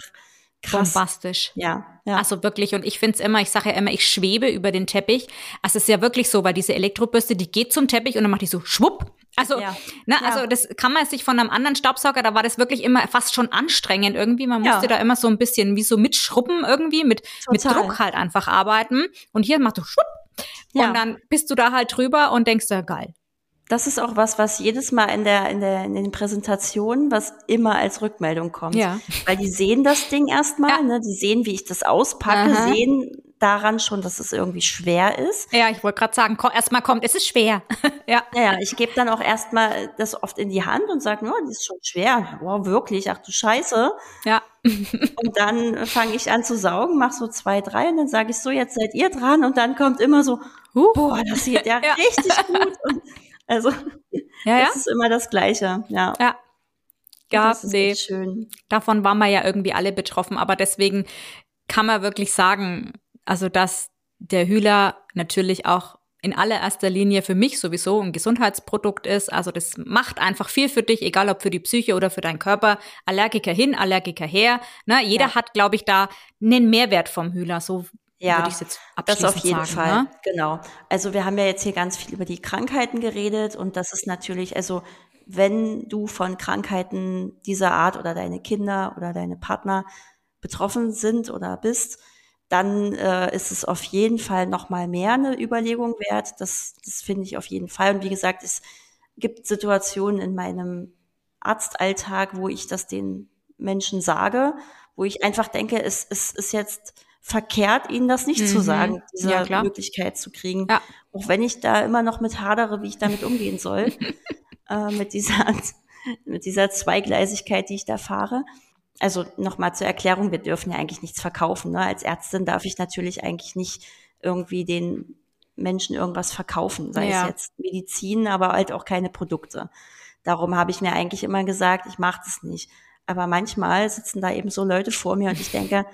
krass. Bombastisch. Ja, ja. Also wirklich, und ich finde es immer, ich sage ja immer, ich schwebe über den Teppich. Also es ist ja wirklich so, weil diese Elektrobürste, die geht zum Teppich und dann macht die so schwupp. Also, Ja. ne, Ja. also das kann man sich von einem anderen Staubsauger, da war das wirklich immer fast schon anstrengend irgendwie. Man Ja. musste da immer so ein bisschen wie so mitschrubben irgendwie, mit, mit. Druck halt einfach arbeiten. Und hier macht du schwupp. Ja. Und dann bist du da halt drüber und denkst, ja, geil. Das ist auch was, was jedes Mal in der, in der, in den Präsentationen, was immer als Rückmeldung kommt. Ja. Weil die sehen das Ding erstmal, Ja. ne? Die sehen, wie ich das auspacke, Aha. sehen daran schon, dass es irgendwie schwer ist. Ja, ich wollte gerade sagen, ko- erstmal kommt, es ist schwer. ja. Naja, ich gebe dann auch erstmal das oft in die Hand und sage, oh, das ist schon schwer. Wow, wirklich, ach du Scheiße. Ja. Und dann fange ich an zu saugen, mach so zwei, drei und dann sage ich so, jetzt seid ihr dran und dann kommt immer so, Huh. boah, das geht ja, Ja. richtig gut. Und also Ja, ja. das ist immer das Gleiche, ja. Ja. Ja, das ist nee. schön. davon waren wir ja irgendwie alle betroffen, aber deswegen kann man wirklich sagen, also dass der Hühler natürlich auch in allererster Linie für mich sowieso ein Gesundheitsprodukt ist. Also das macht einfach viel für dich, egal ob für die Psyche oder für deinen Körper. Allergiker hin, Allergiker her. Ne? Jeder Ja. hat, glaube ich, da einen Mehrwert vom Hühler. So Ja, würde ich jetzt Das abschließend auf jeden sagen. Fall, Ne? genau. Also wir haben ja jetzt hier ganz viel über die Krankheiten geredet und das ist natürlich, also wenn du von Krankheiten dieser Art oder deine Kinder oder deine Partner betroffen sind oder bist, dann äh, ist es auf jeden Fall noch mal mehr eine Überlegung wert. Das, das finde ich auf jeden Fall. Und wie gesagt, es gibt Situationen in meinem Arztalltag, wo ich das den Menschen sage, wo ich einfach denke, es, es ist jetzt verkehrt, ihnen das nicht mhm. zu sagen, diese ja, Möglichkeit zu kriegen. Ja. Auch wenn ich da immer noch mit hadere, wie ich damit umgehen soll, äh, mit dieser, mit dieser Zweigleisigkeit, die ich da fahre also nochmal zur Erklärung, wir dürfen ja eigentlich nichts verkaufen. Ne? Als Ärztin darf ich natürlich eigentlich nicht irgendwie den Menschen irgendwas verkaufen, sei ja. es jetzt Medizin, aber halt auch keine Produkte. Darum habe ich mir eigentlich immer gesagt, ich mache das nicht. Aber manchmal sitzen da eben so Leute vor mir und ich denke,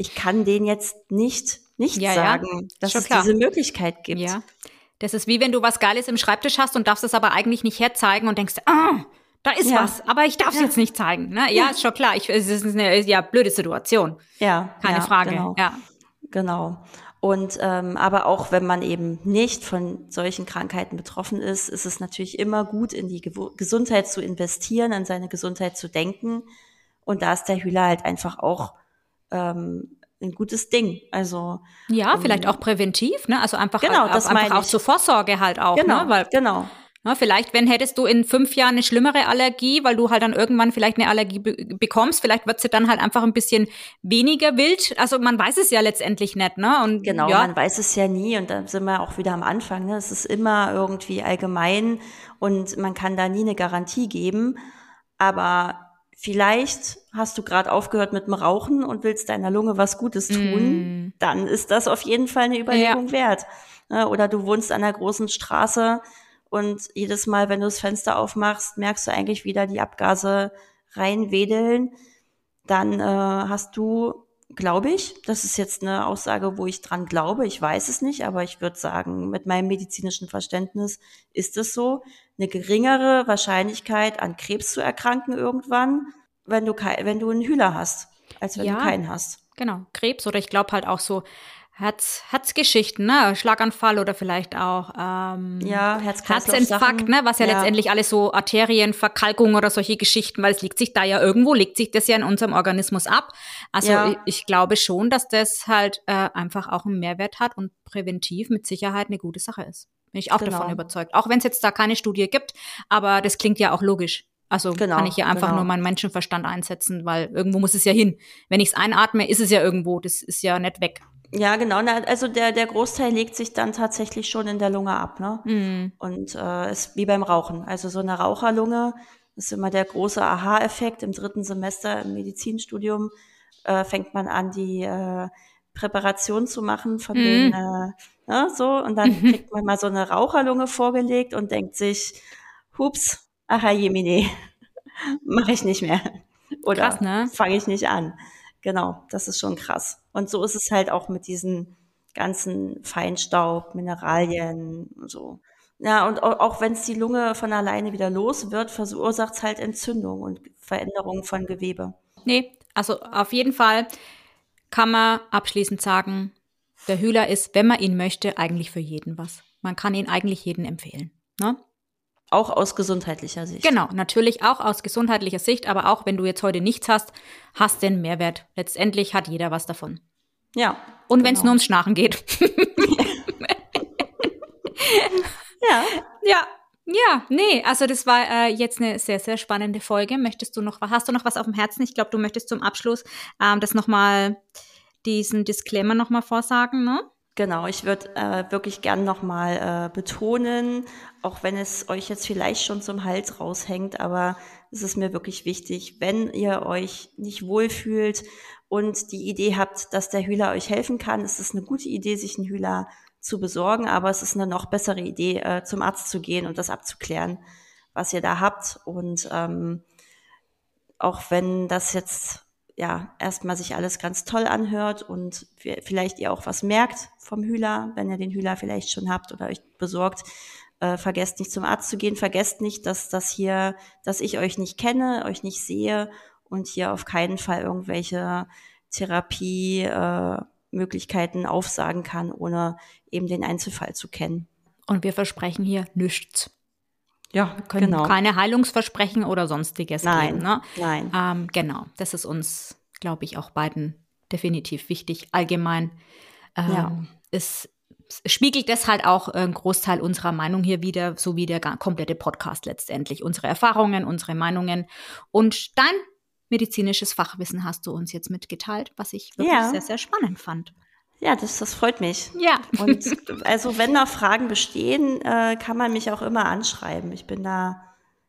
ich kann denen jetzt nicht nicht ja, sagen, ja. dass es klar. diese Möglichkeit gibt. Ja. Das ist wie wenn du was Geiles im Schreibtisch hast und darfst es aber eigentlich nicht herzeigen und denkst, ah, da ist ja. was, aber ich darf es ja. jetzt nicht zeigen. Ne? Ja, ja, ist schon klar. Ich, es ist eine ja, blöde Situation. Ja. Keine Frage. Genau. Ja. Genau. Und ähm, aber auch wenn man eben nicht von solchen Krankheiten betroffen ist, ist es natürlich immer gut, in die Ge Gesundheit zu investieren, an seine Gesundheit zu denken. Und da ist der Hühler halt einfach auch ähm, ein gutes Ding. Also ja, um, vielleicht auch präventiv, ne? Also einfach, genau, das einfach auch zur Vorsorge halt auch, genau, ne? Weil, genau. Ja, vielleicht, wenn hättest du in fünf Jahren eine schlimmere Allergie, weil du halt dann irgendwann vielleicht eine Allergie be bekommst, vielleicht wird sie dann halt einfach ein bisschen weniger wild. Also man weiß es ja letztendlich nicht, ne? Und genau, ja. man weiß es ja nie und da sind wir auch wieder am Anfang. Ne? Es ist immer irgendwie allgemein und man kann da nie eine Garantie geben. Aber vielleicht hast du gerade aufgehört mit dem Rauchen und willst deiner Lunge was Gutes tun, mm. dann ist das auf jeden Fall eine Überlegung ja. wert. Ne? Oder du wohnst an einer großen Straße und jedes Mal, wenn du das Fenster aufmachst, merkst du eigentlich wieder die Abgase reinwedeln. Dann äh, hast du, glaube ich, das ist jetzt eine Aussage, wo ich dran glaube, ich weiß es nicht, aber ich würde sagen, mit meinem medizinischen Verständnis ist es so, eine geringere Wahrscheinlichkeit an Krebs zu erkranken irgendwann, wenn du, wenn du einen Hühler hast, als wenn ja, du keinen hast. Genau, Krebs oder ich glaube halt auch so Herz, Herzgeschichten, ne? Schlaganfall oder vielleicht auch ähm, ja, Herzinfarkt, ne? Was ja, ja, letztendlich alles so Arterienverkalkung oder solche Geschichten, weil es liegt sich da ja irgendwo, legt sich das ja in unserem Organismus ab. Also ja. ich, ich, glaube schon, dass das halt äh, einfach auch einen Mehrwert hat und präventiv mit Sicherheit eine gute Sache ist. Bin ich auch genau. davon überzeugt. Auch wenn es jetzt da keine Studie gibt, aber das klingt ja auch logisch. Also genau, kann ich ja einfach genau. nur meinen Menschenverstand einsetzen, weil irgendwo muss es ja hin. Wenn ich es einatme, ist es ja irgendwo. Das ist ja nicht weg. Ja, genau. Also der, der Großteil legt sich dann tatsächlich schon in der Lunge ab. Ne? Mhm. Und äh, ist wie beim Rauchen. Also so eine Raucherlunge ist immer der große Aha-Effekt. Im dritten Semester im Medizinstudium äh, fängt man an, die äh, Präparation zu machen von mhm. den, äh, ne, so. Und dann mhm. kriegt man mal so eine Raucherlunge vorgelegt und denkt sich, hups, aha jemine, mache ich nicht mehr. Oder ne? fange ich nicht an. Genau, das ist schon krass. Und so ist es halt auch mit diesen ganzen Feinstaub, Mineralien und so. Ja, und auch wenn es die Lunge von alleine wieder los wird, verursacht es halt Entzündung und Veränderungen von Gewebe. Nee, also auf jeden Fall kann man abschließend sagen, der Hühler ist, wenn man ihn möchte, eigentlich für jeden was. Man kann ihn eigentlich jeden empfehlen. Ne? Auch aus gesundheitlicher Sicht. Genau, natürlich auch aus gesundheitlicher Sicht, aber auch wenn du jetzt heute nichts hast, hast den Mehrwert. Letztendlich hat jeder was davon. Ja. Und genau. wenn es nur ums Schnarchen geht. ja. Ja. Ja, nee, also das war äh, jetzt eine sehr, sehr spannende Folge. Möchtest du noch, hast du noch was auf dem Herzen? Ich glaube, du möchtest zum Abschluss ähm, das nochmal, diesen Disclaimer nochmal vorsagen, ne? Genau, ich würde äh, wirklich gern nochmal äh, betonen, auch wenn es euch jetzt vielleicht schon zum Hals raushängt, aber es ist mir wirklich wichtig, wenn ihr euch nicht wohlfühlt und die Idee habt, dass der Hühler euch helfen kann, ist es eine gute Idee, sich einen Hühler zu besorgen, aber es ist eine noch bessere Idee, äh, zum Arzt zu gehen und das abzuklären, was ihr da habt. Und ähm, auch wenn das jetzt ja, erstmal sich alles ganz toll anhört und vielleicht ihr auch was merkt vom Hühler, wenn ihr den Hühler vielleicht schon habt oder euch besorgt, äh, vergesst nicht zum Arzt zu gehen, vergesst nicht, dass das hier, dass ich euch nicht kenne, euch nicht sehe und hier auf keinen Fall irgendwelche Therapiemöglichkeiten äh, aufsagen kann, ohne eben den Einzelfall zu kennen. Und wir versprechen hier nichts. Ja, können genau. keine Heilungsversprechen oder sonstiges nein, geben. Ne? Nein. Ähm, genau, das ist uns glaube ich, auch beiden definitiv wichtig. Allgemein ähm, ja. ist spiegelt das halt auch einen Großteil unserer Meinung hier wieder, so wie der komplette Podcast letztendlich. Unsere Erfahrungen, unsere Meinungen. Und dein medizinisches Fachwissen hast du uns jetzt mitgeteilt, was ich wirklich ja. sehr, sehr spannend fand. Ja, das, das freut mich. Ja. Und also wenn noch Fragen bestehen, äh, kann man mich auch immer anschreiben. Ich bin da,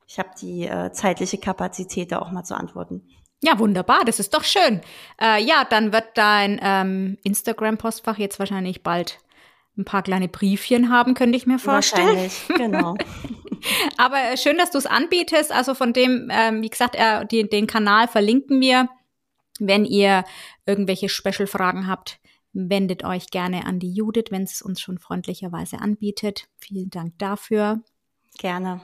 ich habe die äh, zeitliche Kapazität, da auch mal zu antworten. Ja, wunderbar, das ist doch schön. Äh, ja, dann wird dein ähm, Instagram-Postfach jetzt wahrscheinlich bald ein paar kleine Briefchen haben, könnte ich mir vorstellen. Wahrscheinlich, genau. Aber schön, dass du es anbietest. Also von dem, ähm, wie gesagt, äh, die, den Kanal verlinken wir. Wenn ihr irgendwelche Special-Fragen habt, wendet euch gerne an die Judith, wenn es uns schon freundlicherweise anbietet. Vielen Dank dafür. Gerne.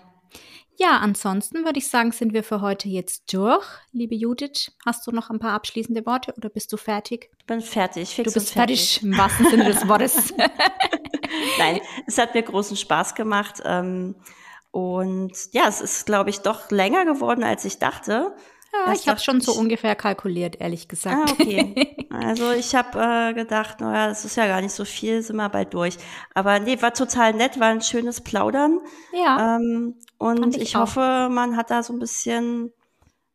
Ja, ansonsten würde ich sagen, sind wir für heute jetzt durch. Liebe Judith, hast du noch ein paar abschließende Worte oder bist du fertig? Ich bin fertig. Fix du bist fertig. fertig im wahrsten Sinne des Wortes. Nein, es hat mir großen Spaß gemacht. Ähm, und ja, es ist, glaube ich, doch länger geworden, als ich dachte. Ja, ich habe schon so ungefähr kalkuliert, ehrlich gesagt. Ah, okay. Also ich habe äh, gedacht, naja, das ist ja gar nicht so viel, sind wir bald durch. Aber nee, war total nett, war ein schönes Plaudern. Ja. Ähm, und ich, ich hoffe, man hat da so ein bisschen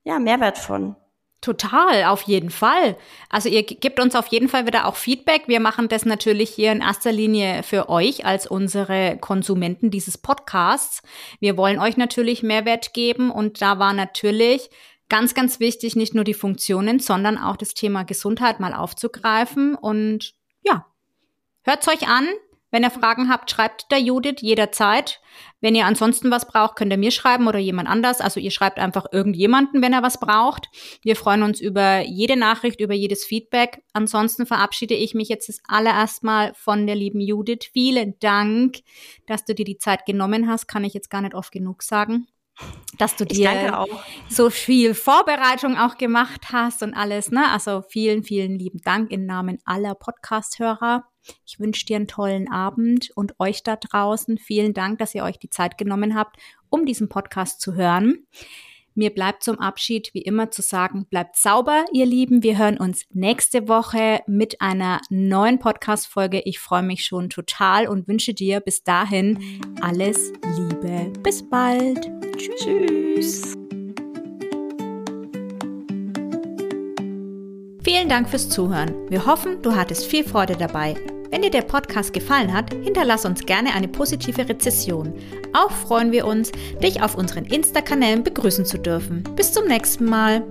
ja, Mehrwert von. Total, auf jeden Fall. Also ihr gebt uns auf jeden Fall wieder auch Feedback. Wir machen das natürlich hier in erster Linie für euch als unsere Konsumenten dieses Podcasts. Wir wollen euch natürlich Mehrwert geben und da war natürlich ganz, ganz wichtig, nicht nur die Funktionen, sondern auch das Thema Gesundheit mal aufzugreifen. Und ja, hört's euch an. Wenn ihr Fragen habt, schreibt der Judith jederzeit. Wenn ihr ansonsten was braucht, könnt ihr mir schreiben oder jemand anders. Also ihr schreibt einfach irgendjemanden, wenn er was braucht. Wir freuen uns über jede Nachricht, über jedes Feedback. Ansonsten verabschiede ich mich jetzt das allererst mal von der lieben Judith. Vielen Dank, dass du dir die Zeit genommen hast. Kann ich jetzt gar nicht oft genug sagen dass du dir so viel Vorbereitung auch gemacht hast und alles. Ne? Also vielen, vielen lieben Dank im Namen aller Podcast-Hörer. Ich wünsche dir einen tollen Abend und euch da draußen vielen Dank, dass ihr euch die Zeit genommen habt, um diesen Podcast zu hören. Mir bleibt zum Abschied wie immer zu sagen, bleibt sauber, ihr Lieben. Wir hören uns nächste Woche mit einer neuen Podcast-Folge. Ich freue mich schon total und wünsche dir bis dahin alles Liebe. Bis bald. Tschüss. Vielen Dank fürs Zuhören. Wir hoffen, du hattest viel Freude dabei. Wenn dir der Podcast gefallen hat, hinterlass uns gerne eine positive Rezession. Auch freuen wir uns, dich auf unseren Insta-Kanälen begrüßen zu dürfen. Bis zum nächsten Mal.